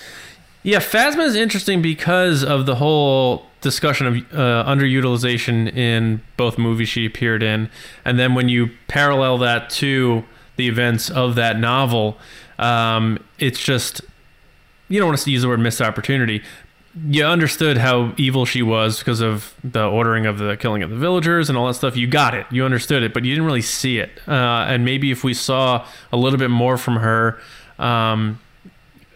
yeah, Phasma is interesting because of the whole discussion of uh, underutilization in both movies she appeared in, and then when you parallel that to the events of that novel, um, it's just you don't want to use the word missed opportunity. You understood how evil she was because of the ordering of the killing of the villagers and all that stuff. You got it. You understood it, but you didn't really see it. Uh, and maybe if we saw a little bit more from her, um,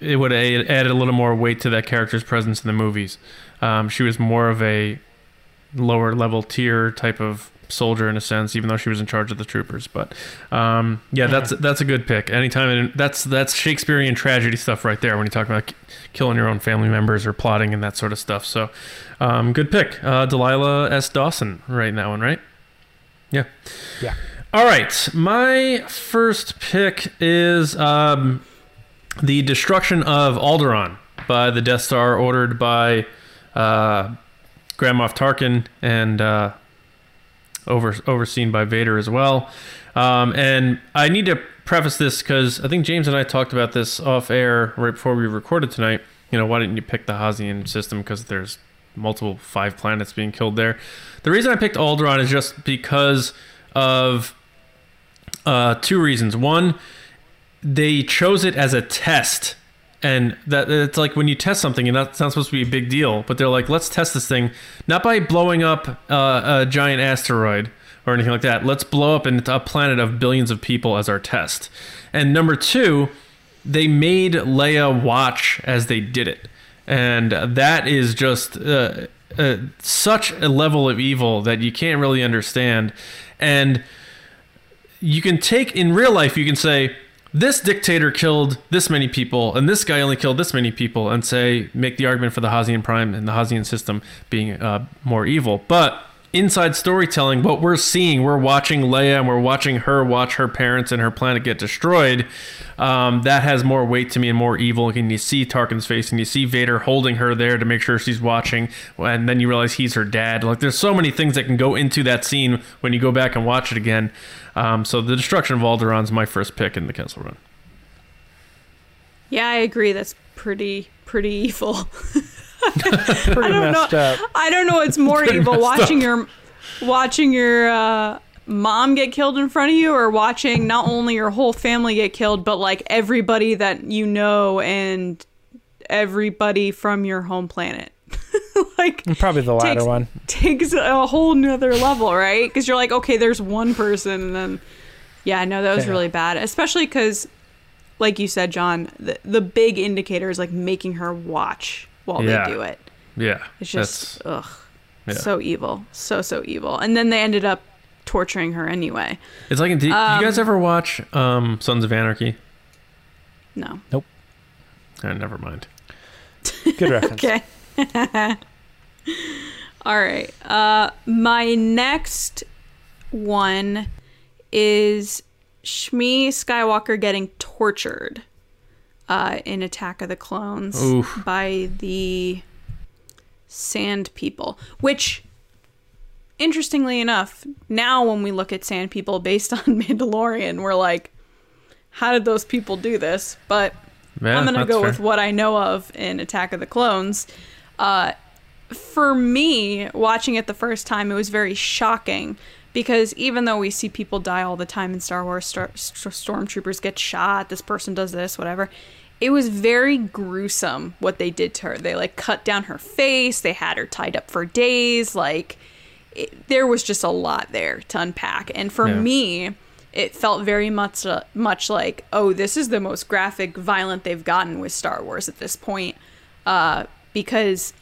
it would added a little more weight to that character's presence in the movies. Um, she was more of a lower level tier type of soldier in a sense, even though she was in charge of the troopers. But um, yeah, that's that's a good pick. Anytime and that's that's Shakespearean tragedy stuff right there when you talk about k- killing your own family members or plotting and that sort of stuff. So um, good pick, uh, Delilah S. Dawson, right in that one, right? Yeah. Yeah. All right, my first pick is um, the destruction of Alderaan by the Death Star, ordered by uh, Grand Moff Tarkin and uh, over overseen by Vader as well. Um, and I need to preface this because I think James and I talked about this off air right before we recorded tonight. You know, why didn't you pick the Hosnian system? Because there's multiple five planets being killed there. The reason I picked Alderaan is just because of uh, two reasons. One, they chose it as a test and that it's like when you test something and that's not supposed to be a big deal but they're like let's test this thing not by blowing up uh, a giant asteroid or anything like that. Let's blow up a planet of billions of people as our test. And number two they made leia watch as they did it. And that is just uh, uh, such a level of evil that you can't really understand. And you can take in real life you can say this dictator killed this many people and this guy only killed this many people and say make the argument for the Hosnian prime and the Hosnian system being uh, more evil. But inside storytelling what we're seeing we're watching Leia and we're watching her watch her parents and her planet get destroyed um, that has more weight to me and more evil and you see Tarkin's face and you see Vader holding her there to make sure she's watching and then you realize he's her dad like there's so many things that can go into that scene when you go back and watch it again um, so the destruction of Alderaan is my first pick in the Kessel Run. Yeah, I agree. That's pretty pretty evil. Pretty I don't messed know. up. I don't know what's more Pretty evil: watching your watching your uh, mom get killed in front of you, or watching not only your whole family get killed, but like everybody that you know and everybody from your home planet. like Probably the latter takes, one. takes a whole nother level, right? Because you're like, okay, there's one person, and then yeah, no, that was Yeah. really bad, especially because, like you said, John, the, the big indicator is like making her watch while Yeah. they do it. Yeah, It's just ugh, Yeah. so evil, so so evil. And then they ended up torturing her anyway. It's like, do, do you guys ever watch um, Sons of Anarchy? No, Uh, never mind. Good reference. okay. All right. Uh, my next one is Shmi Skywalker getting tortured uh, in Attack of the Clones Oof. by the Sand People, which. Interestingly enough, now when we look at Sand People based on Mandalorian, we're like, how did those people do this? But Yeah, I'm gonna go fair. with what I know of in Attack of the Clones. Uh, for me, watching it the first time, it was very shocking because even though we see people die all the time in Star Wars, star- st- stormtroopers get shot, this person does this, whatever. It was very gruesome what they did to her. They like cut down her face. They had her tied up for days. Like it, there was just a lot there to unpack. And for Yeah. me, it felt very much uh, much like, oh, this is the most graphic, violent they've gotten with Star Wars at this point. Uh, because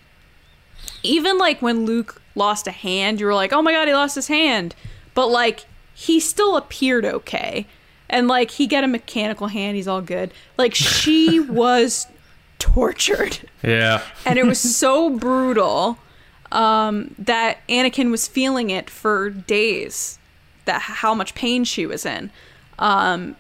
even like when Luke lost a hand, you were like, oh my god, he lost his hand. But like he still appeared okay. And like he got a mechanical hand, he's all good. Like she was tortured Yeah, and it was so brutal um, that Anakin was feeling it for days. That how much pain she was in. Um,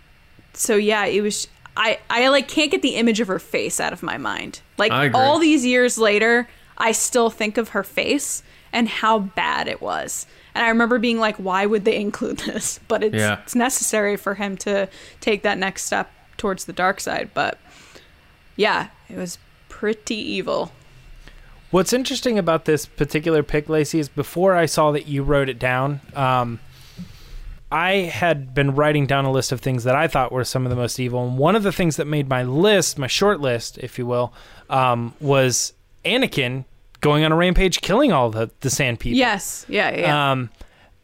so yeah, it was. I I like can't get the image of her face out of my mind. Like all these years later, I still think of her face and how bad it was. And I remember being like, why would they include this? But it's Yeah. it's necessary for him to take that next step towards the dark side. But yeah, it was pretty evil. What's interesting about this particular pick, Lacey, is before I saw that you wrote it down, um, I had been writing down a list of things that I thought were some of the most evil. And one of the things that made my list, my short list, if you will, um, was Anakin going on a rampage, killing all the, the sand people. Yes. Yeah. Yeah. Um,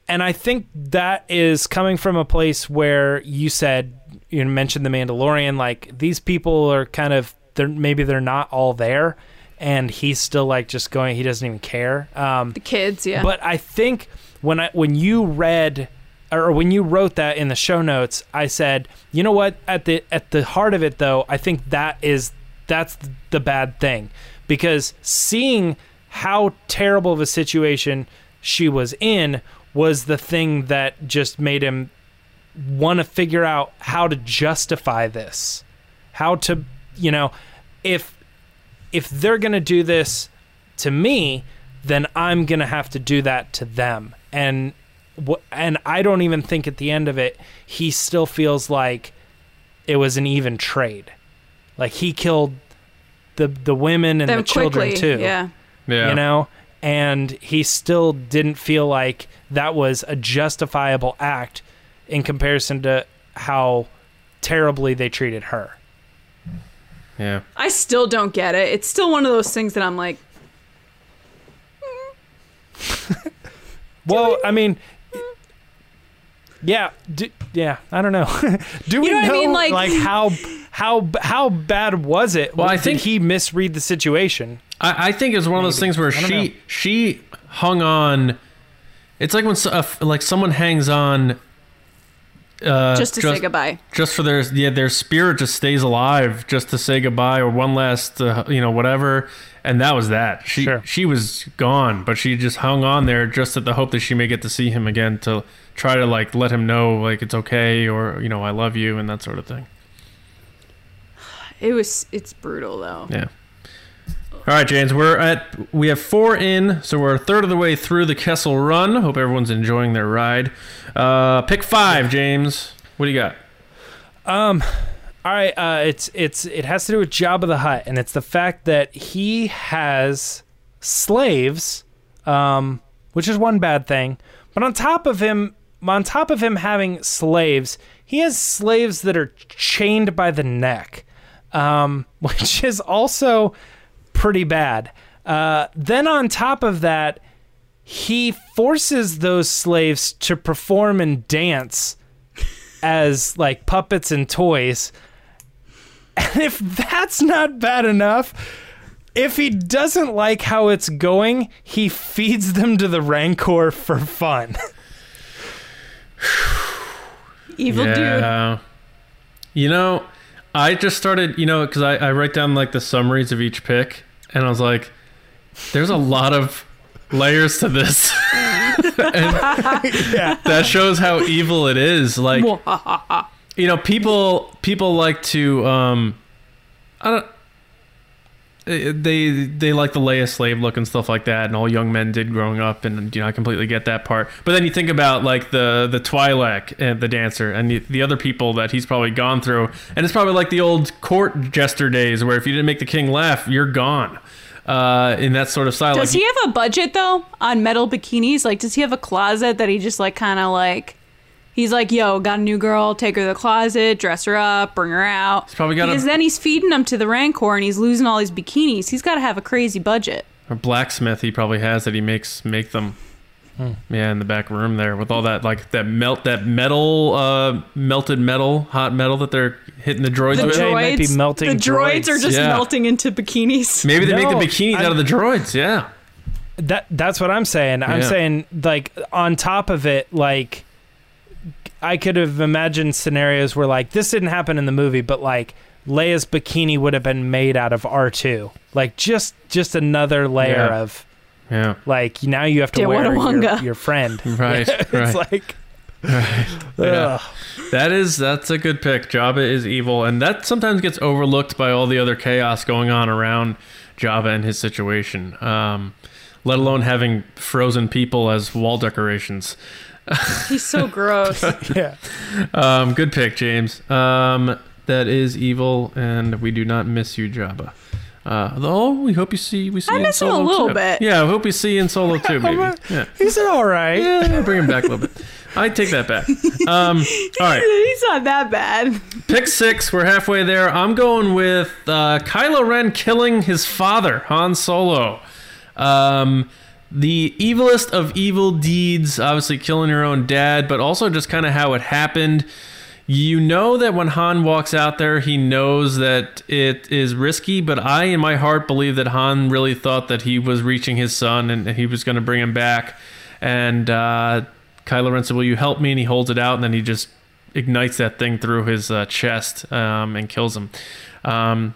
and I think that is coming from a place where you said you mentioned the Mandalorian. Like these people are kind of they're maybe they're not all there, and he's still like just going. He doesn't even care. Um, the kids. Yeah. but I think when I when you read or when you wrote that in the show notes, I said, you know what? At the at the heart of it, though, I think that is that's the bad thing because seeing how terrible of a situation she was in was the thing that just made him want to figure out how to justify this. How to you know if if they're going to do this to me then i'm going to have to do that to them. And and i don't even think at the end of it he still feels like it was an even trade. Like he killed the the women and them the children quickly. too Yeah. yeah. you know and he still didn't feel like that was a justifiable act in comparison to how terribly they treated her yeah. I still don't get it. It's still one of those things that I'm like, well i mean yeah do, yeah i don't know do we You know what I mean? like, Like- how how how bad was it Well, I Did think- he misread the situation I, I think it's one of those things where she know. she hung on. It's like when so- uh, like someone hangs on uh, just to say goodbye. just for their yeah their spirit just stays alive just to say goodbye or one last uh, you know whatever and that was that she Sure. she was gone but she just hung on there just at the hope that she may get to see him again to try to like let him know like it's okay or you know I love you and that sort of thing It was it's brutal though. yeah. All right James we're at we have four in so we're a third of the way through the Kessel run. Hope everyone's enjoying their ride. Uh pick five James. What do you got? Um, All right, uh, it's it's it has to do with Jabba the Hutt, and it's the fact that he has slaves, um, which is one bad thing. But on top of him, on top of him having slaves, he has slaves that are chained by the neck, um, which is also pretty bad. Uh, then on top of that, he forces those slaves to perform and dance as like puppets and toys. And if that's not bad enough, if he doesn't like how it's going, he feeds them to the Rancor for fun. Evil dude. yeah. You know, I just started, you know, because I, I write down like the summaries of each pick, and I was like, there's a lot of layers to this. and That shows how evil it is. Like, you know, people people like to, um, I don't. Eh, They they like the Leia slave look and stuff like that, and all young men did growing up, and you know I completely get that part. But then you think about like the the Twi'lek and the dancer, and the, the other people that he's probably gone through, and it's probably like the old court jester days, where if you didn't make the king laugh, you're gone. Uh, in that sort of style. Does like, he have a budget though on metal bikinis? Like, does he have a closet that he just like kind of like? He's like, yo, got a new girl, take her to the closet, dress her up, bring her out. He's probably got a- because then he's feeding them to the Rancor and he's losing all these bikinis. He's got to have a crazy budget. or blacksmith he probably has that he makes make them yeah in the back room there with all that like that melt that metal uh melted metal hot metal that they're hitting the droids The with Yeah, he might be melting the droids, droids. are just Yeah. melting into bikinis. maybe they make the bikinis I- out of the droids yeah That that's what I'm saying. I'm Yeah. saying like on top of it, like I could have imagined scenarios where like this didn't happen in the movie, but like Leia's bikini would have been made out of R2. Like just just another layer Yeah. of yeah like now you have to Yeah, wear your, your friend. right it's right like Yeah. that is that's a good pick Jabba is evil and that sometimes gets overlooked by all the other chaos going on around Jabba and his situation um let alone having frozen people as wall decorations He's so gross. yeah. Um, good pick, James. Um, that is evil, and we do not miss you, Jabba. Uh, though we hope you see we see I you in miss him a Solo little too. bit. Yeah, I hope we see in Solo too, maybe. Yeah, He's all right. yeah, bring him back a little bit. I take that back. Um, all right, He's not that bad. pick six. We're halfway there. I'm going with uh, Kylo Ren killing his father, Han Solo. Um, the evilest of evil deeds, obviously killing your own dad, but also just kind of how it happened. You know that when Han walks out there, he knows that it is risky, but I, in my heart, believe that Han really thought that he was reaching his son and he was going to bring him back. And uh, Kylo Ren said, Will you help me? And he holds it out, and then he just ignites that thing through his uh, chest um, and kills him. Um,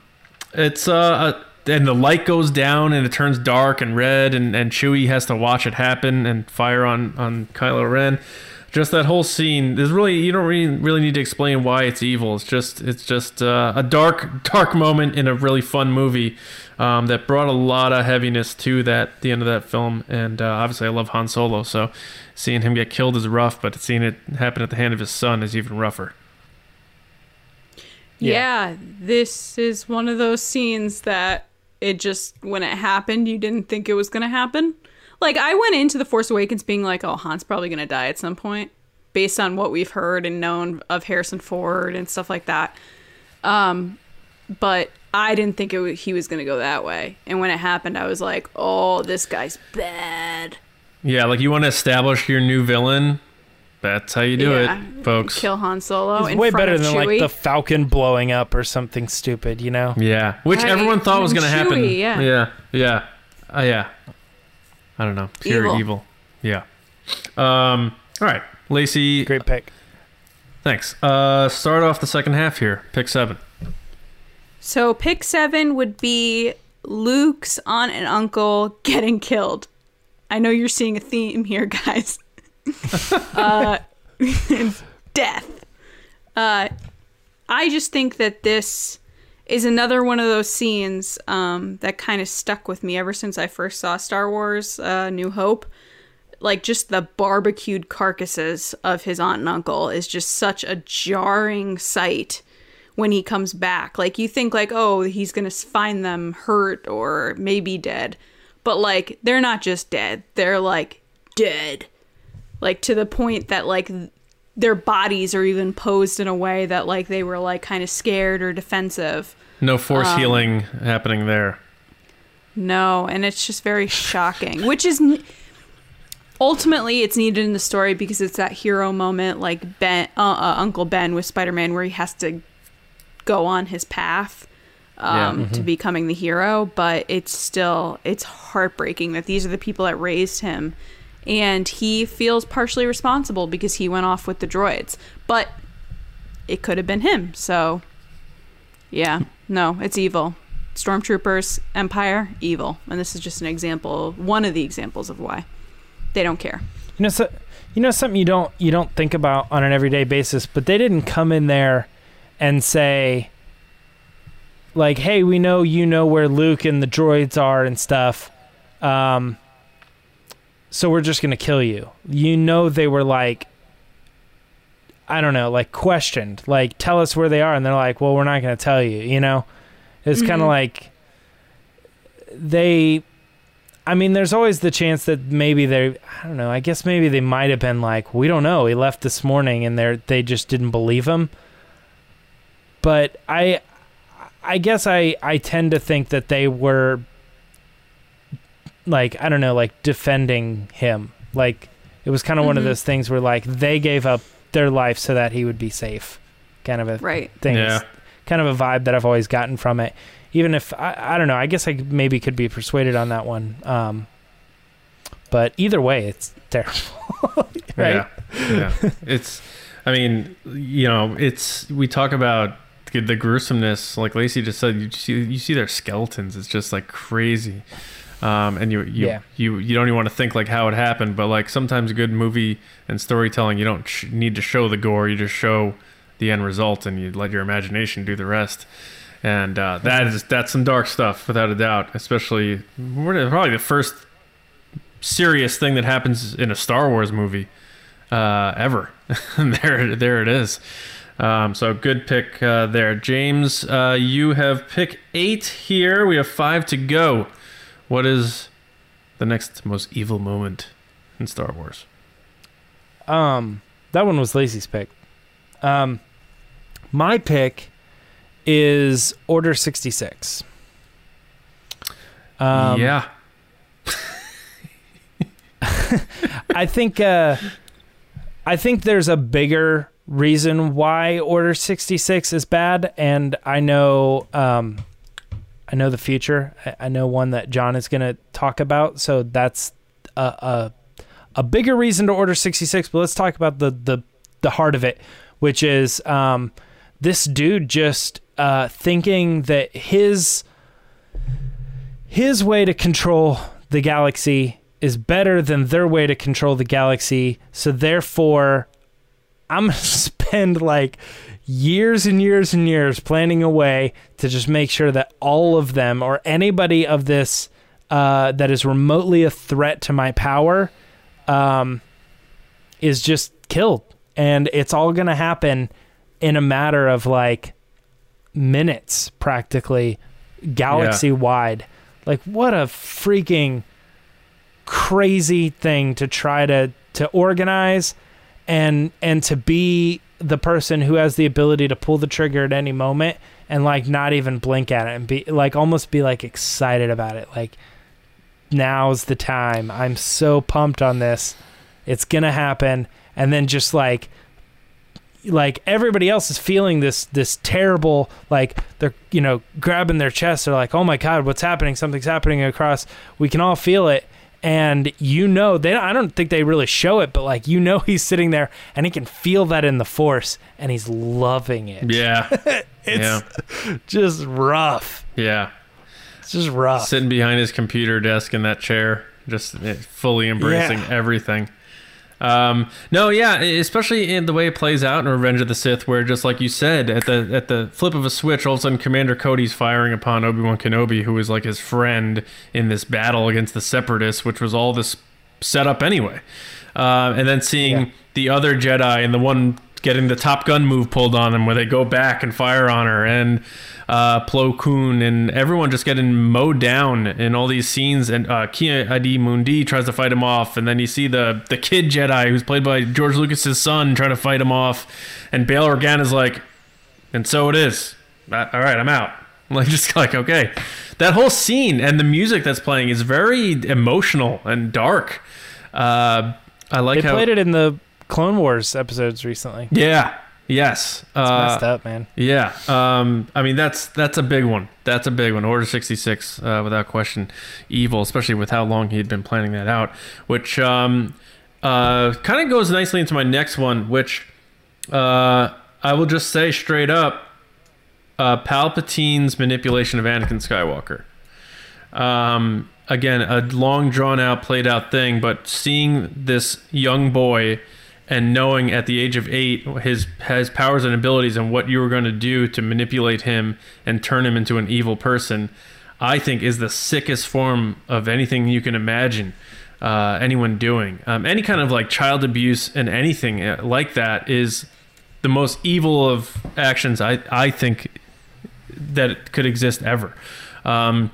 it's uh, a, and the light goes down and it turns dark and red, and, and Chewie has to watch it happen and fire on on Kylo Ren. Just that whole scene. There's really you don't really, really need to explain why it's evil. It's just it's just uh, a dark dark moment in a really fun movie um, that brought a lot of heaviness to that the end of that film. And uh, obviously, I love Han Solo, so seeing him get killed is rough, but seeing it happen at the hand of his son is even rougher. Yeah. this is one of those scenes that it just when it happened, you didn't think it was gonna happen. Like I went into the Force Awakens being like, "Oh, Han's probably gonna die at some point," based on what we've heard and known of Harrison Ford and stuff like that. Um, but I didn't think he was gonna go that way. And when it happened, I was like, "Oh, this guy's bad." Yeah, like you want to establish your new villain. That's how you do Yeah. it, folks. Kill Han Solo. It's way front better of than like the Falcon blowing up or something stupid, you know? Yeah, which Right, everyone thought was going to happen. Yeah. yeah, yeah, Uh, yeah. I don't know, pure evil. Evil. Yeah. Um. All right, Lacey. Great pick. Thanks. Uh, start off the second half here. Pick seven. So pick seven would be Luke's aunt and uncle getting killed. I know you're seeing a theme here, guys. Uh, death. Uh, I just think that this is another one of those scenes um, that kind of stuck with me ever since I first saw Star Wars uh, New Hope. Like, just the barbecued carcasses of his aunt and uncle is just such a jarring sight when he comes back. Like, you think, like, oh, he's going to find them hurt or maybe dead. But, like, they're not just dead, they're, like, dead. Like, to the point that, like, their bodies are even posed in a way that like they were like kind of scared or defensive. No force Um, healing happening there. No, and it's just very shocking, which is n- ultimately it's needed in the story because it's that hero moment like Ben uh, uh, Uncle Ben with Spider-Man where he has to go on his path um, to becoming the hero, but it's still it's heartbreaking that these are the people that raised him and he feels partially responsible because he went off with the droids. But it could have been him. So yeah, no, it's evil. Stormtroopers, Empire, evil. And this is just an example, one of the examples of why they don't care. You know, so, you know something you don't you don't think about on an everyday basis, but they didn't come in there and say like, "Hey, we know you know where Luke and the droids are and stuff." Um so we're just going to kill you. You know they were like I don't know, like questioned, like tell us where they are and they're like, "Well, we're not going to tell you," you know? It's kind of mm-hmm. like they I mean, there's always the chance that maybe they I don't know, I guess maybe they might have been like, we don't know, he left this morning and they're they just didn't believe him. But I I guess I I tend to think that they were like I don't know, like defending him. Like it was kind of one of those things where like they gave up their life so that he would be safe. Kind of a Right. thing. Yeah. It's kind of a vibe that I've always gotten from it. Even if I, I don't know, I guess I maybe could be persuaded on that one. Um, but either way, it's terrible, right? Yeah, yeah. it's. I mean, you know, it's. We talk about the the gruesomeness, like Lacey just said. You see, you see their skeletons. It's just like crazy, um, and you you, Yeah. you you don't even want to think like how it happened. But like sometimes good movie and storytelling, you don't sh- need to show the gore. You just show the end result, and you let your imagination do the rest. And uh, that is that's some dark stuff, without a doubt. Especially probably the first serious thing that happens in a Star Wars movie uh, ever. There, there it is. Um, so good pick uh, there, James. Uh, you have pick eight here. We have five to go. What is the next most evil moment in Star Wars? Um, that one was Lacey's pick. Um, my pick is Order sixty six. Um, yeah, I think uh, I think there's a bigger reason why Order 66 is bad, and I know um, I know the future. I, I know one that John is going to talk about, so that's a, a a bigger reason to Order 66. But let's talk about the the the heart of it, which is um, this dude just uh, thinking that his his way to control the galaxy is better than their way to control the galaxy. So therefore, I'm gonna spend like years and years and years planning a way to just make sure that all of them or anybody of this uh, that is remotely a threat to my power um, is just killed, and it's all gonna happen in a matter of like minutes, practically, galaxy wide. Like, what a freaking crazy thing to try to to organize and and to be the person who has the ability to pull the trigger at any moment and like not even blink at it and be like almost be like excited about it. Like now's the time. I'm so pumped on this. It's gonna happen. And then just like like everybody else is feeling this this terrible like they're you know grabbing their chest. They're like oh my god what's happening? Something's happening across. We can all feel it and you know they. I don't think they really show it, but like you know he's sitting there and he can feel that in the force, and he's loving it. Yeah. It's yeah. just rough. Yeah. It's just rough. Sitting behind his computer desk in that chair, just eh, fully embracing Yeah. everything. Um, no, yeah, especially in the way it plays out in Revenge of the Sith, where just like you said, at the at the flip of a switch, all of a sudden Commander Cody's firing upon Obi Wan Kenobi, who was like his friend in this battle against the Separatists, which was all this set up anyway. Uh, and then seeing Yeah. the other Jedi and the one getting the Top Gun move pulled on him, where they go back and fire on her, and uh, Plo Koon and everyone just getting mowed down in all these scenes. And uh, Ki-Adi-Mundi tries to fight him off, and then you see the the kid Jedi who's played by George Lucas's son trying to fight him off, and Bail Organa's like, and so it is. Uh, All right, I'm out. Like just like okay, that whole scene and the music that's playing is very emotional and dark. Uh, I like they how played it in the Clone Wars episodes recently. yeah. Yes. It's Uh, messed up, man. yeah. Um, I mean, that's that's a big one. That's a big one. Order 66, uh, without question, evil, especially with how long he'd been planning that out, which um, uh, kind of goes nicely into my next one, which uh, I will just say straight up uh, Palpatine's manipulation of Anakin Skywalker. Um, again, a long, drawn out, played out thing, but seeing this young boy and knowing at the age of eight his his powers and abilities and what you were going to do to manipulate him and turn him into an evil person, I think is the sickest form of anything you can imagine uh, anyone doing. Um, any kind of like child abuse and anything uh, like that is the most evil of actions. I I think that could exist ever. Um,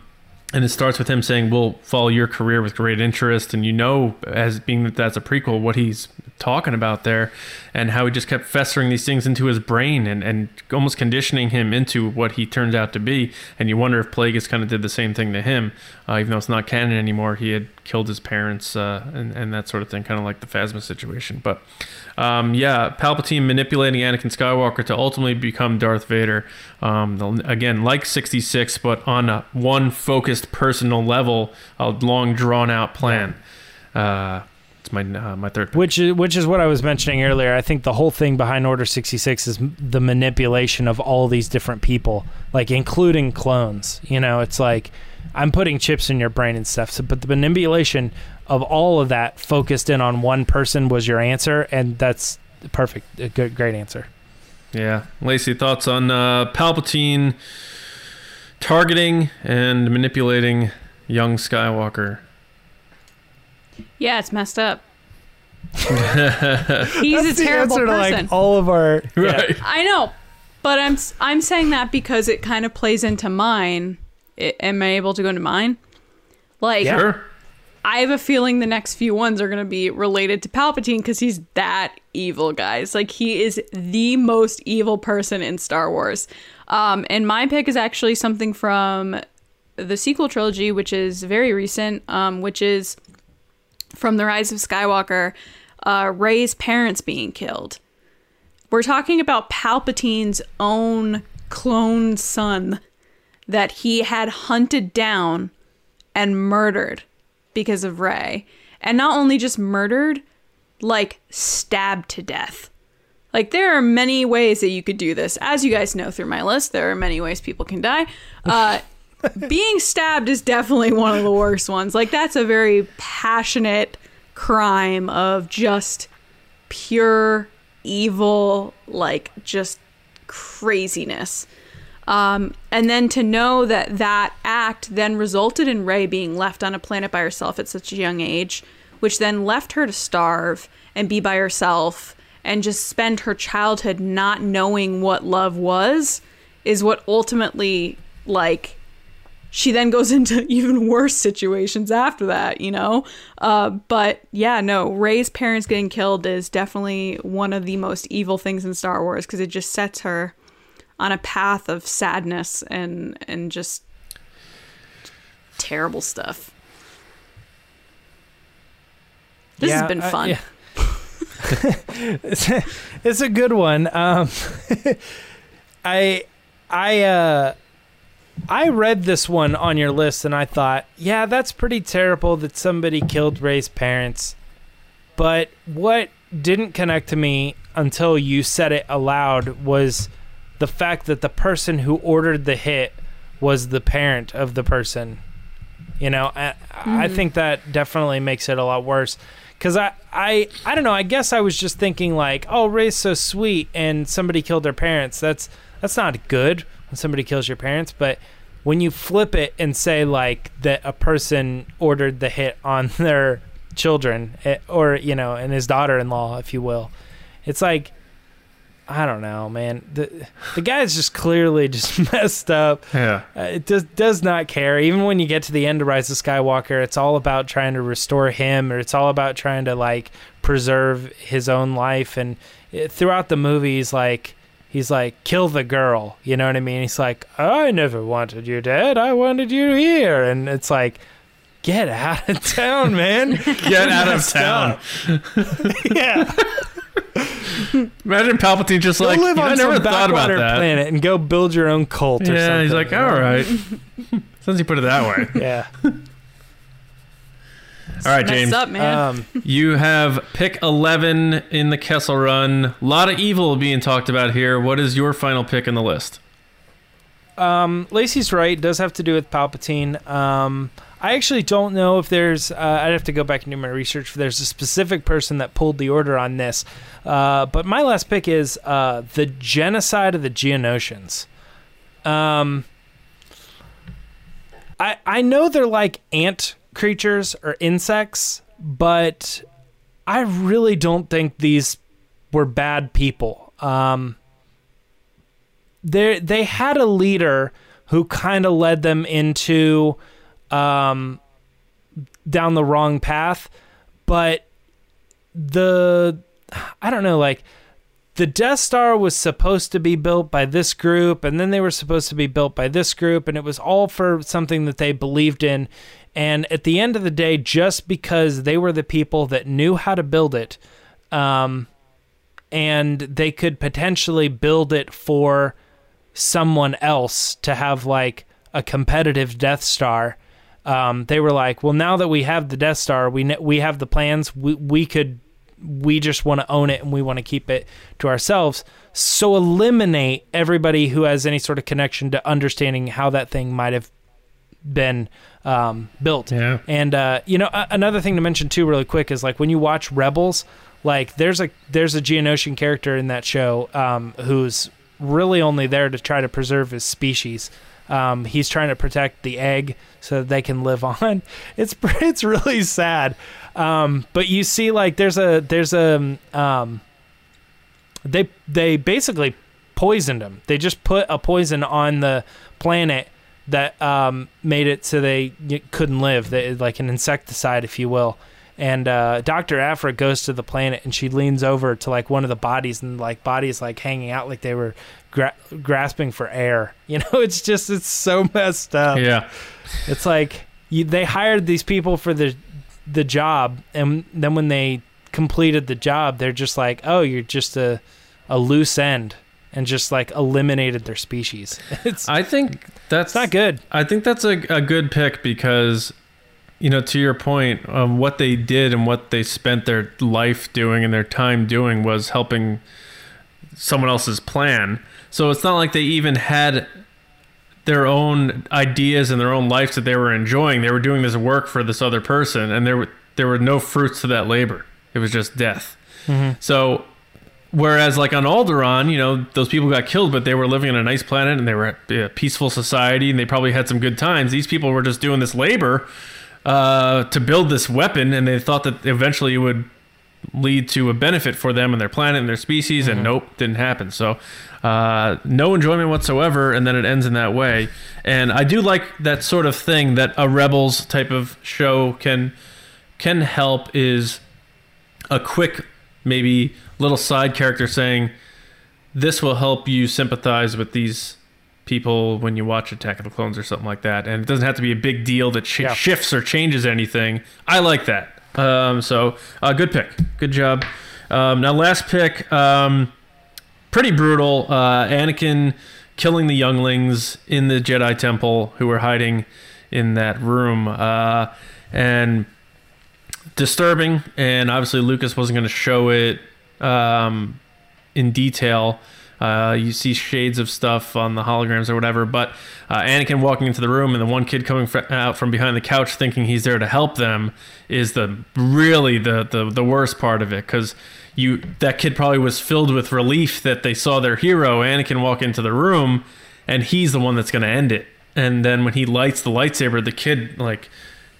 and it starts with him saying, "We'll follow your career with great interest," and you know, as being that that's a prequel, what he's talking about there, and how he just kept festering these things into his brain and and almost conditioning him into what he turns out to be. And you wonder if Plagueis kind of did the same thing to him, uh, even though it's not canon anymore. He had killed his parents uh, and and that sort of thing, kind of like the Phasma situation. But um, yeah, Palpatine manipulating Anakin Skywalker to ultimately become Darth Vader. Um, again, like 66, but on a one focused personal level, a long drawn out plan. Uh, it's my uh, my third. Which is which is what I was mentioning earlier. I think the whole thing behind Order sixty six is the manipulation of all these different people, like including clones. You know, it's like I'm putting chips in your brain and stuff. So, but the manipulation of all of that focused in on one person was your answer, and that's perfect. A good, great answer. Yeah, Lacey, thoughts on uh, Palpatine targeting and manipulating young Skywalker? Yeah, it's messed up. He's a terrible person. like all of our Right. I know, but I'm I'm saying that because it kind of plays into mine. I, am I able to go into mine? Like, Sure. I have a feeling the next few ones are going to be related to Palpatine because he's that evil, guys. Like, he is the most evil person in Star Wars. Um, and my pick is actually something from the sequel trilogy, which is very recent, um, which is from The Rise of Skywalker, uh, Rey's parents being killed. We're talking about Palpatine's own clone son that he had hunted down and murdered because of Rey. And not only just murdered, like stabbed to death. Like there are many ways that you could do this. As you guys know through my list, there are many ways people can die. Uh, being stabbed is definitely one of the worst ones. Like that's a very passionate crime of just pure evil, like just craziness. Um, and then to know that that act then resulted in Rey being left on a planet by herself at such a young age, which then left her to starve and be by herself and just spend her childhood not knowing what love was, is what ultimately, like, she then goes into even worse situations after that, you know? Uh, but yeah, no, Rey's parents getting killed is definitely one of the most evil things in Star Wars because it just sets her on a path of sadness and and just terrible stuff. This Yeah, has been uh, fun. yeah. it's, a, it's a good one. Um, I I uh, I read this one on your list and I thought, yeah, that's pretty terrible that somebody killed Rey's parents. But what didn't connect to me until you said it aloud was the fact that the person who ordered the hit was the parent of the person. You know, I, I mm-hmm. think that definitely makes it a lot worse. Cause I, I, I don't know. I guess I was just thinking like, oh, Rey's so sweet, and somebody killed their parents. That's that's not good when somebody kills your parents. But when you flip it and say like that a person ordered the hit on their children, eh, or you know, and his daughter-in-law, if you will, it's like I don't know, man. The the guy's just clearly just messed up. Yeah. Uh, it does does not care. Even when you get to the end of Rise of Skywalker, it's all about trying to restore him, or it's all about trying to like preserve his own life. And uh, throughout the movies like, he's like, kill the girl. You know what I mean? He's like, I never wanted you dead. I wanted you here. And it's like. Get out of town, man. Get out of town. yeah. Imagine Palpatine just Go like, live "Yeah, on I never thought about that. planet and go build your own cult or Yeah, something. he's like, all right. Since you put it that way. Yeah. All right, James. up, man. Um, You have pick 11 in the Kessel Run. A lot of evil being talked about here. What is your final pick in the list? Um, Lacey's right. It does have to do with Palpatine. Um, I actually don't know if there's. Uh, I'd have to go back and do my research. If there's a specific person that pulled the order on this, uh, but my last pick is uh, the genocide of the Geonosians. Um, I I know they're like ant creatures or insects, but I really don't think these were bad people. Um, they they had a leader who kind of led them into um, down the wrong path, but the I don't know like the Death Star was supposed to be built by this group, and then they were supposed to be built by this group, and it was all for something that they believed in. And at the end of the day, just because they were the people that knew how to build it, um, and they could potentially build it for someone else to have like a competitive Death Star. Um, they were like, well, now that we have the Death Star, we kn- we have the plans. We we could we just want to own it and we want to keep it to ourselves. So eliminate everybody who has any sort of connection to understanding how that thing might have been um, built. Yeah. And uh, you know, a- another thing to mention too, really quick, is like when you watch Rebels, like there's a there's a Geonosian character in that show um, who's really only there to try to preserve his species. Um, he's trying to protect the egg so that they can live on. It's it's really sad. Um, but you see, like there's a there's a um, they they basically poisoned him. They just put a poison on the planet that um, made it so they couldn't live, they, like an insecticide, if you will. And uh, Doctor Aphra goes to the planet, and she leans over to like one of the bodies, and like bodies like hanging out, like they were gra- grasping for air. You know, it's just it's so messed up. Yeah. It's like you, they hired these people for the the job, and then when they completed the job, they're just like, "Oh, you're just a a loose end," and just like eliminated their species. It's I think that's not good. I think that's a, a good pick because, you know, to your point, um, what they did and what they spent their life doing and their time doing was helping someone else's plan. So it's not like they even had their own ideas and their own lives that they were enjoying. They were doing this work for this other person, and there were there were no fruits to that labor. It was just death. So Whereas, like on Alderaan, you know, those people got killed, but they were living on a nice planet and they were a peaceful society and they probably had some good times. These people were just doing this labor uh, to build this weapon, and they thought that eventually it would lead to a benefit for them and their planet and their species, and nope, didn't happen. So, uh, no enjoyment whatsoever, and then it ends in that way. And I do like that sort of thing that a Rebels type of show can can help is a quick maybe little side character saying this will help you sympathize with these people when you watch Attack of the Clones or something like that, and it doesn't have to be a big deal that sh- Yeah. shifts or changes anything. I like that. Um, so uh, good pick, good job. Um, now last pick. Um, pretty brutal. Uh, Anakin killing the younglings in the Jedi Temple who were hiding in that room, uh, and disturbing. And obviously, Lucas wasn't going to show it um, in detail. Uh, you see shades of stuff on the holograms or whatever, but uh, Anakin walking into the room and the one kid coming fr- out from behind the couch thinking he's there to help them is the really the the, the worst part of it because you that kid probably was filled with relief that they saw their hero Anakin walk into the room and he's the one that's going to end it. And then when he lights the lightsaber, the kid like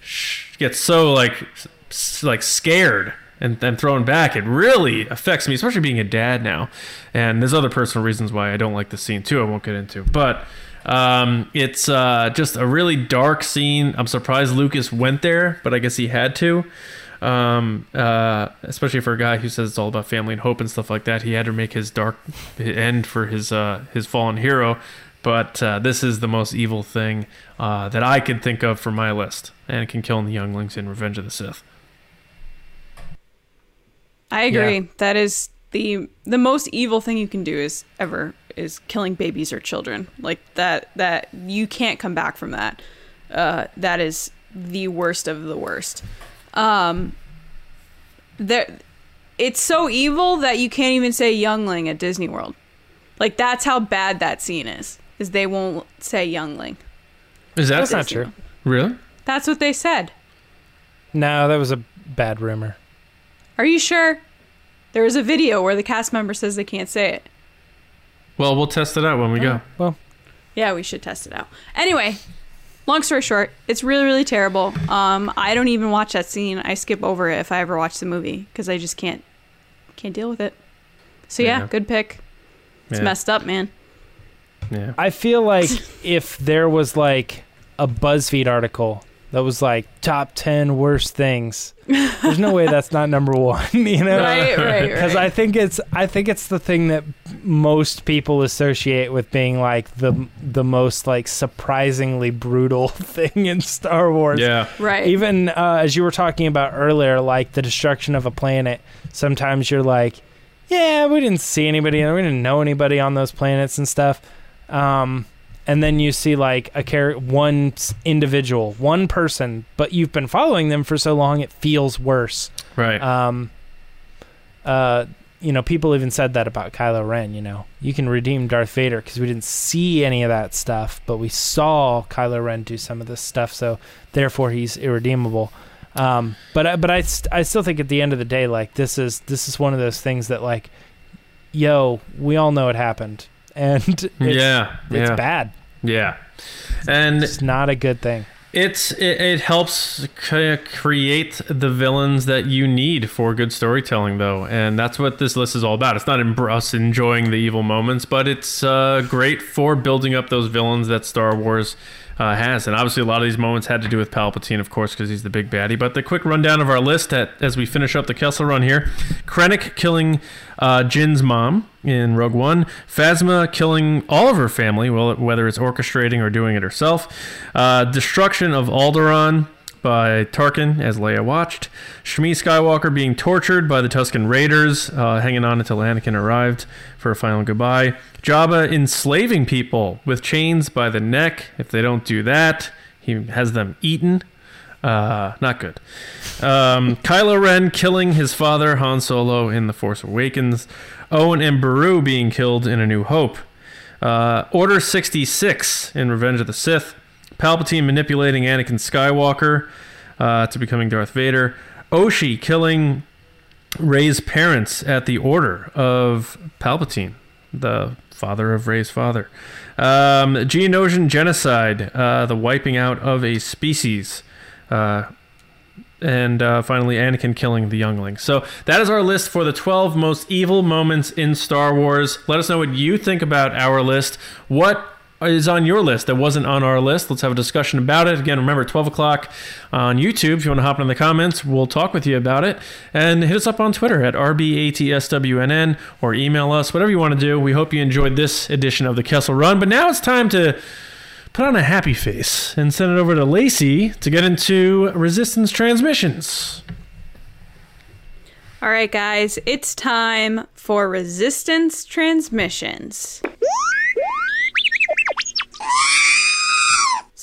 sh- gets so like s- like scared and then thrown back. It really affects me, especially being a dad now. And there's other personal reasons why I don't like the scene too. I won't get into, but um, it's uh, just a really dark scene. I'm surprised Lucas went there, but I guess he had to. Um, uh, especially for a guy who says it's all about family and hope and stuff like that, he had to make his dark end for his uh, his fallen hero. But uh, this is the most evil thing uh, that I could think of for my list. Anakin killing the younglings in Revenge of the Sith. I agree. Yeah. That is the the most evil thing you can do is ever is killing babies or children. Like that that you can't come back from that. Uh, that is the worst of the worst. Um, there, it's so evil that you can't even say youngling at Disney World. Like that's how bad that scene is. Is they won't say youngling. Is that That's not true. really? That's what they said. No, that was a bad rumor. Are you sure? There is a video where the cast member says they can't say it. Well, we'll test it out when we go. Well, Yeah, we should test it out. Anyway, long story short, it's really really terrible. Um, I don't even watch that scene. I skip over it if I ever watch the movie because I just can't can't deal with it. So yeah, Yeah. good pick. It's Yeah. messed up, man. Yeah. I feel like if there was like a BuzzFeed article that was like top 10 worst things, there's no way that's not number 1, you know? Right, right, Cuz right. I think it's I think it's the thing that most people associate with being like the the most like surprisingly brutal thing in Star Wars. Yeah. right. Even uh, as you were talking about earlier, like the destruction of a planet, sometimes you're like, yeah, we didn't see anybody, we didn't know anybody on those planets and stuff. Um, and then you see like a char- one individual, one person, but you've been following them for so long, it feels worse. Right. Um, uh, you know, people even said that about Kylo Ren. You know, you can redeem Darth Vader because we didn't see any of that stuff, but we saw Kylo Ren do some of this stuff, so therefore he's irredeemable. Um, but I, but I, st- I still think at the end of the day, like this is this is one of those things that like, yo, we all know it happened, and it's, yeah. it's yeah. bad. Yeah. And It's not a good thing. It's it, it helps c- create the villains that you need for good storytelling, though, and that's what this list is all about. It's not in us enjoying the evil moments, but it's uh, great for building up those villains that Star Wars uh, has. And obviously, a lot of these moments had to do with Palpatine, of course, because he's the big baddie. But the quick rundown of our list at, as we finish up the Kessel run here: Krennic killing uh, Jyn's mom in Rogue One, Phasma killing all of her family, well, whether it's orchestrating or doing it herself, uh, destruction of Alderaan by Tarkin as Leia watched, Shmi Skywalker being tortured by the Tusken Raiders, uh, hanging on until Anakin arrived for a final goodbye, Jabba enslaving people with chains by the neck. If they don't do that, he has them eaten. Uh, not good. Um, Kylo Ren killing his father Han Solo in The Force Awakens. Owen and Beru being killed in A New Hope. Uh, Order 66 in Revenge of the Sith. Palpatine manipulating Anakin Skywalker uh, to becoming Darth Vader. Ochi killing Rey's parents at the order of Palpatine, the father of Rey's father. Um, Geonosian genocide, uh, the wiping out of a species. Uh, and uh, finally, Anakin killing the youngling. So that is our list for the 12 most evil moments in Star Wars. Let us know what you think about our list. What is on your list that wasn't on our list? Let's have a discussion about it. Again, remember 12 o'clock on YouTube. If you want to hop in the comments, we'll talk with you about it. And hit us up on Twitter at RBATSWNN or email us, whatever you want to do. We hope you enjoyed this edition of the Kessel Run. But now it's time to put on a happy face and send it over to Lacey to get into resistance transmissions. All right, guys, it's time for resistance transmissions.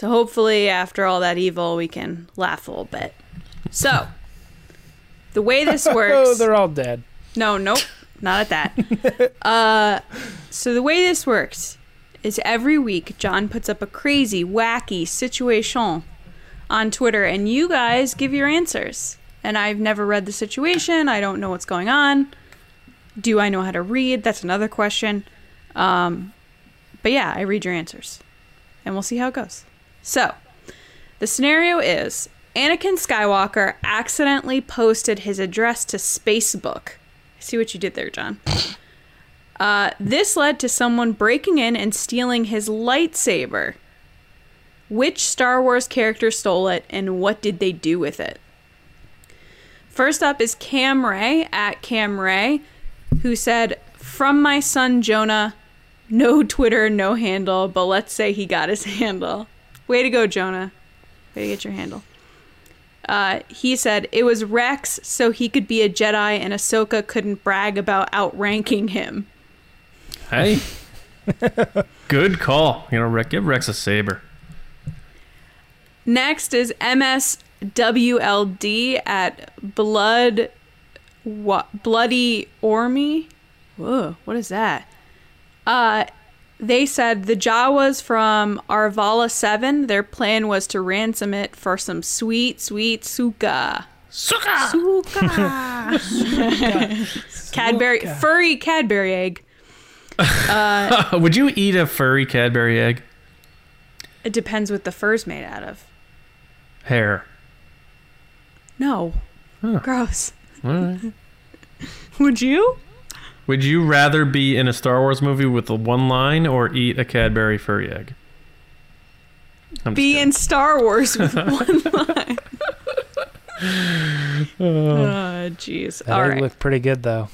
So hopefully, after all that evil, we can laugh a little bit. So, the way this works. oh, they're all dead. No, nope, not at that. uh, so the way this works is every week John puts up a crazy, wacky situation on Twitter, and you guys give your answers. And I've never read the situation. I don't know what's going on. Do I know how to read? That's another question. Um, but yeah, I read your answers, and we'll see how it goes. So, the scenario is Anakin Skywalker accidentally posted his address to Spacebook. See what you did there, John. Uh, this led to someone breaking in and stealing his lightsaber. Which Star Wars character stole it, and what did they do with it? First up is Cam Ray at Cam Ray, who said, From my son Jonah, no Twitter, no handle, but let's say he got his handle. Way to go, Jonah. Way to get your handle. Uh, he said it was Rex so he could be a Jedi and Ahsoka couldn't brag about outranking him. Hey. Good call. You know, Rex, give Rex a saber. Next is MSWLD at Blood what Bloody Ormy. Whoa, what is that? Uh they said the Jawas from Arvala 7, their plan was to ransom it for some sweet, sweet suka. Suka! Suka. Cadbury, furry Cadbury egg. Would you eat a furry Cadbury egg? It depends what the fur's made out of. Hair. No. Gross. All right. Would you? Would you rather be in a Star Wars movie with a one line or eat a Cadbury furry egg? I'm just Be in Star Wars with one line. Oh, jeez. That All egg right. looked pretty good though.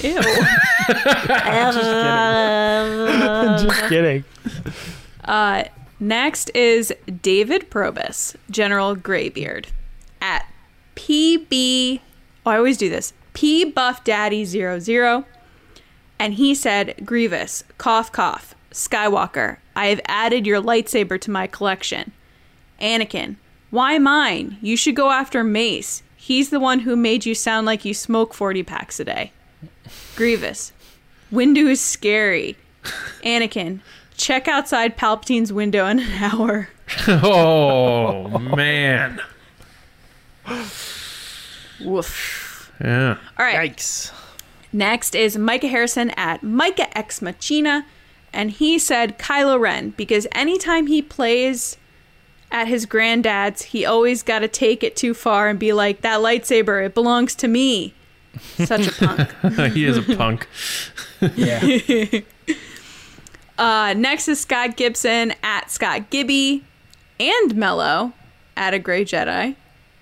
Ew. Just kidding. Just Uh, next is David Probus, General Graybeard, at PB. Oh, I always do this. P Buff Daddy 00. And he said, Grievous, cough, cough. Skywalker, I have added your lightsaber to my collection. Anakin, why mine? You should go after Mace. He's the one who made you sound like you smoke 40 packs a day. Grievous, window is scary. Anakin, check outside Palpatine's window in an hour. Oh, man. Woof. Yeah. All right. Yikes. Next is Micah Harrison at Micah X Machina. And he said Kylo Ren because anytime he plays at his granddad's, he always got to take it too far and be like, that lightsaber, it belongs to me. Such a punk. he is a punk. Yeah. Uh, next is Scott Gibson at Scott Gibby and Mello at a Gray Jedi.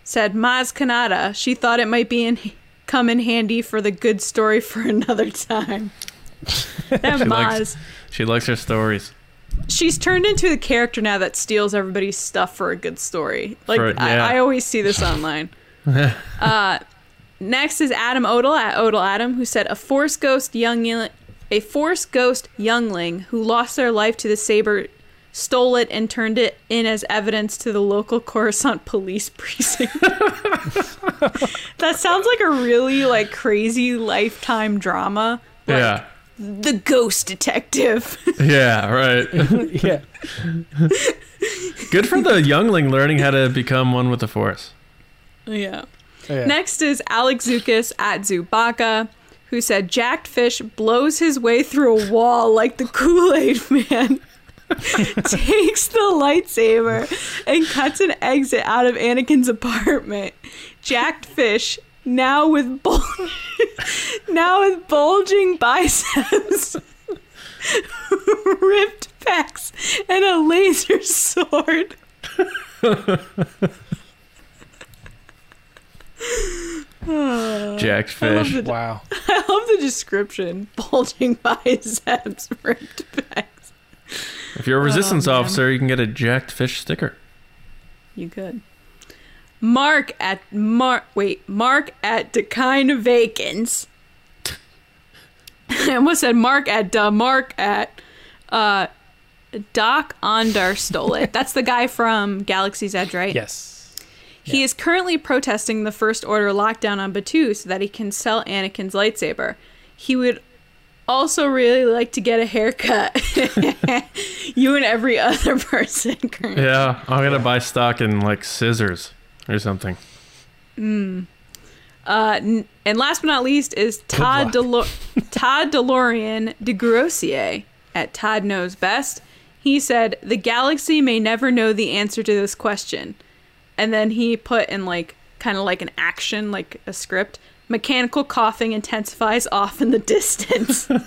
Said Maz Kanata. She thought it might be in come in handy for the good story for another time. That She Maz. likes, she likes her stories. She's turned into the character now that steals everybody's stuff for a good story. Like For- yeah. I, I always see this online. uh, next is Adam Odell at Odell Adam, who said a Force ghost young a Force ghost youngling who lost their life to the saber stole it and turned it in as evidence to the local Coruscant police precinct. that sounds like a really like crazy lifetime drama. Like, yeah. The ghost detective. Yeah, right. yeah. Good for the youngling learning how to become one with the Force. yeah. yeah. Next is Alex Zukas at Zubaka, who said Jacked Fish blows his way through a wall like the Kool Aid Man. takes the lightsaber and cuts an exit out of Anakin's apartment. Jacked Fish, now with bul- now with bulging biceps, ripped pecs, and a laser sword. Jacked I love fish. the Wow. I love the description. Bulging biceps, ripped pecs. If you're a resistance Oh, officer, you can get a jacked fish sticker. You could. Mark at Mark. Wait, Mark at Dekine Vacants. I almost said Mark at uh, Mark at uh, Dok-Ondar stole it. That's the guy from Galaxy's Edge, right? Yes. He is currently protesting the First Order lockdown on Batuu so that he can sell Anakin's lightsaber. He would also really like to get a haircut. you and every other person. Yeah, I'm gonna buy stock in like scissors or something. Uh, n- and last but not least is Todd. Delo- Todd DeLorean de Grossier at Todd Knows Best. He said, The galaxy may never know the answer to this question. And then he put in like kind of like an action, like a script. Mechanical coughing intensifies off in the distance.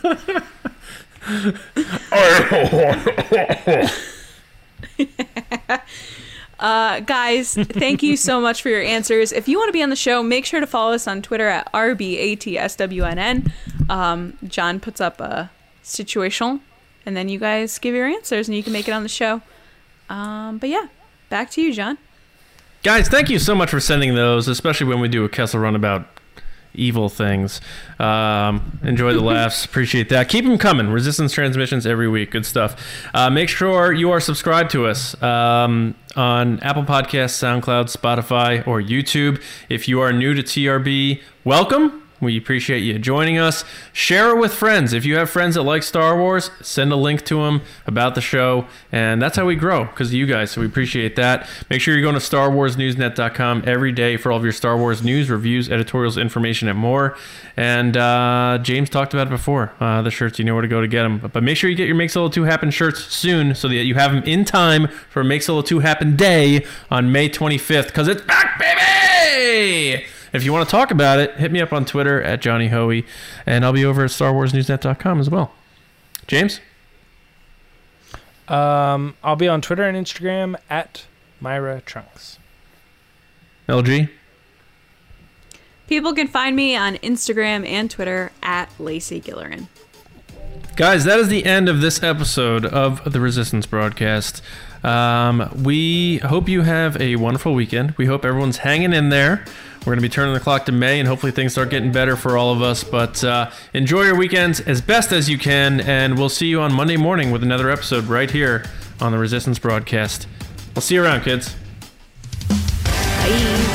Uh, guys, thank you so much for your answers. If you want to be on the show, make sure to follow us on Twitter at RBATSWNN. Um, John puts up a situation, and then you guys give your answers, and you can make it on the show. Um, but yeah, back to you, John. Guys, thank you so much for sending those, especially when we do a Kessel run about evil things. Um, enjoy the laughs. Appreciate that. Keep them coming. Resistance transmissions every week. Good stuff. Uh, make sure you are subscribed to us um, on Apple Podcasts, SoundCloud, Spotify, or YouTube. If you are new to TRB, welcome. We appreciate you joining us. Share it with friends. If you have friends that like Star Wars, send a link to them about the show. And that's how we grow because of you guys. So we appreciate that. Make sure you're going to StarWarsNewsNet.com every day for all of your Star Wars news, reviews, editorials, information, and more. And uh, James talked about it before. Uh, the shirts, you know where to go to get them. But, but make sure you get your Makes Make Solo 2 Happen shirts soon so that you have them in time for Makes Make Solo 2 Happen Day on May 25th because it's back, baby! If you want to talk about it, hit me up on Twitter at Johnny Hoey, and I'll be over at StarWarsNewsNet.com as well. James? Um, I'll be on Twitter and Instagram at Myra Trunks. LG? People can find me on Instagram and Twitter at Lacey Gillerin. Guys, that is the end of this episode of the Resistance broadcast. Um, we hope you have a wonderful weekend. We hope everyone's hanging in there. We're going to be turning the clock to May, and hopefully things start getting better for all of us. But uh, enjoy your weekends as best as you can, and we'll see you on Monday morning with another episode right here on the Resistance broadcast. We'll see you around, kids. Bye.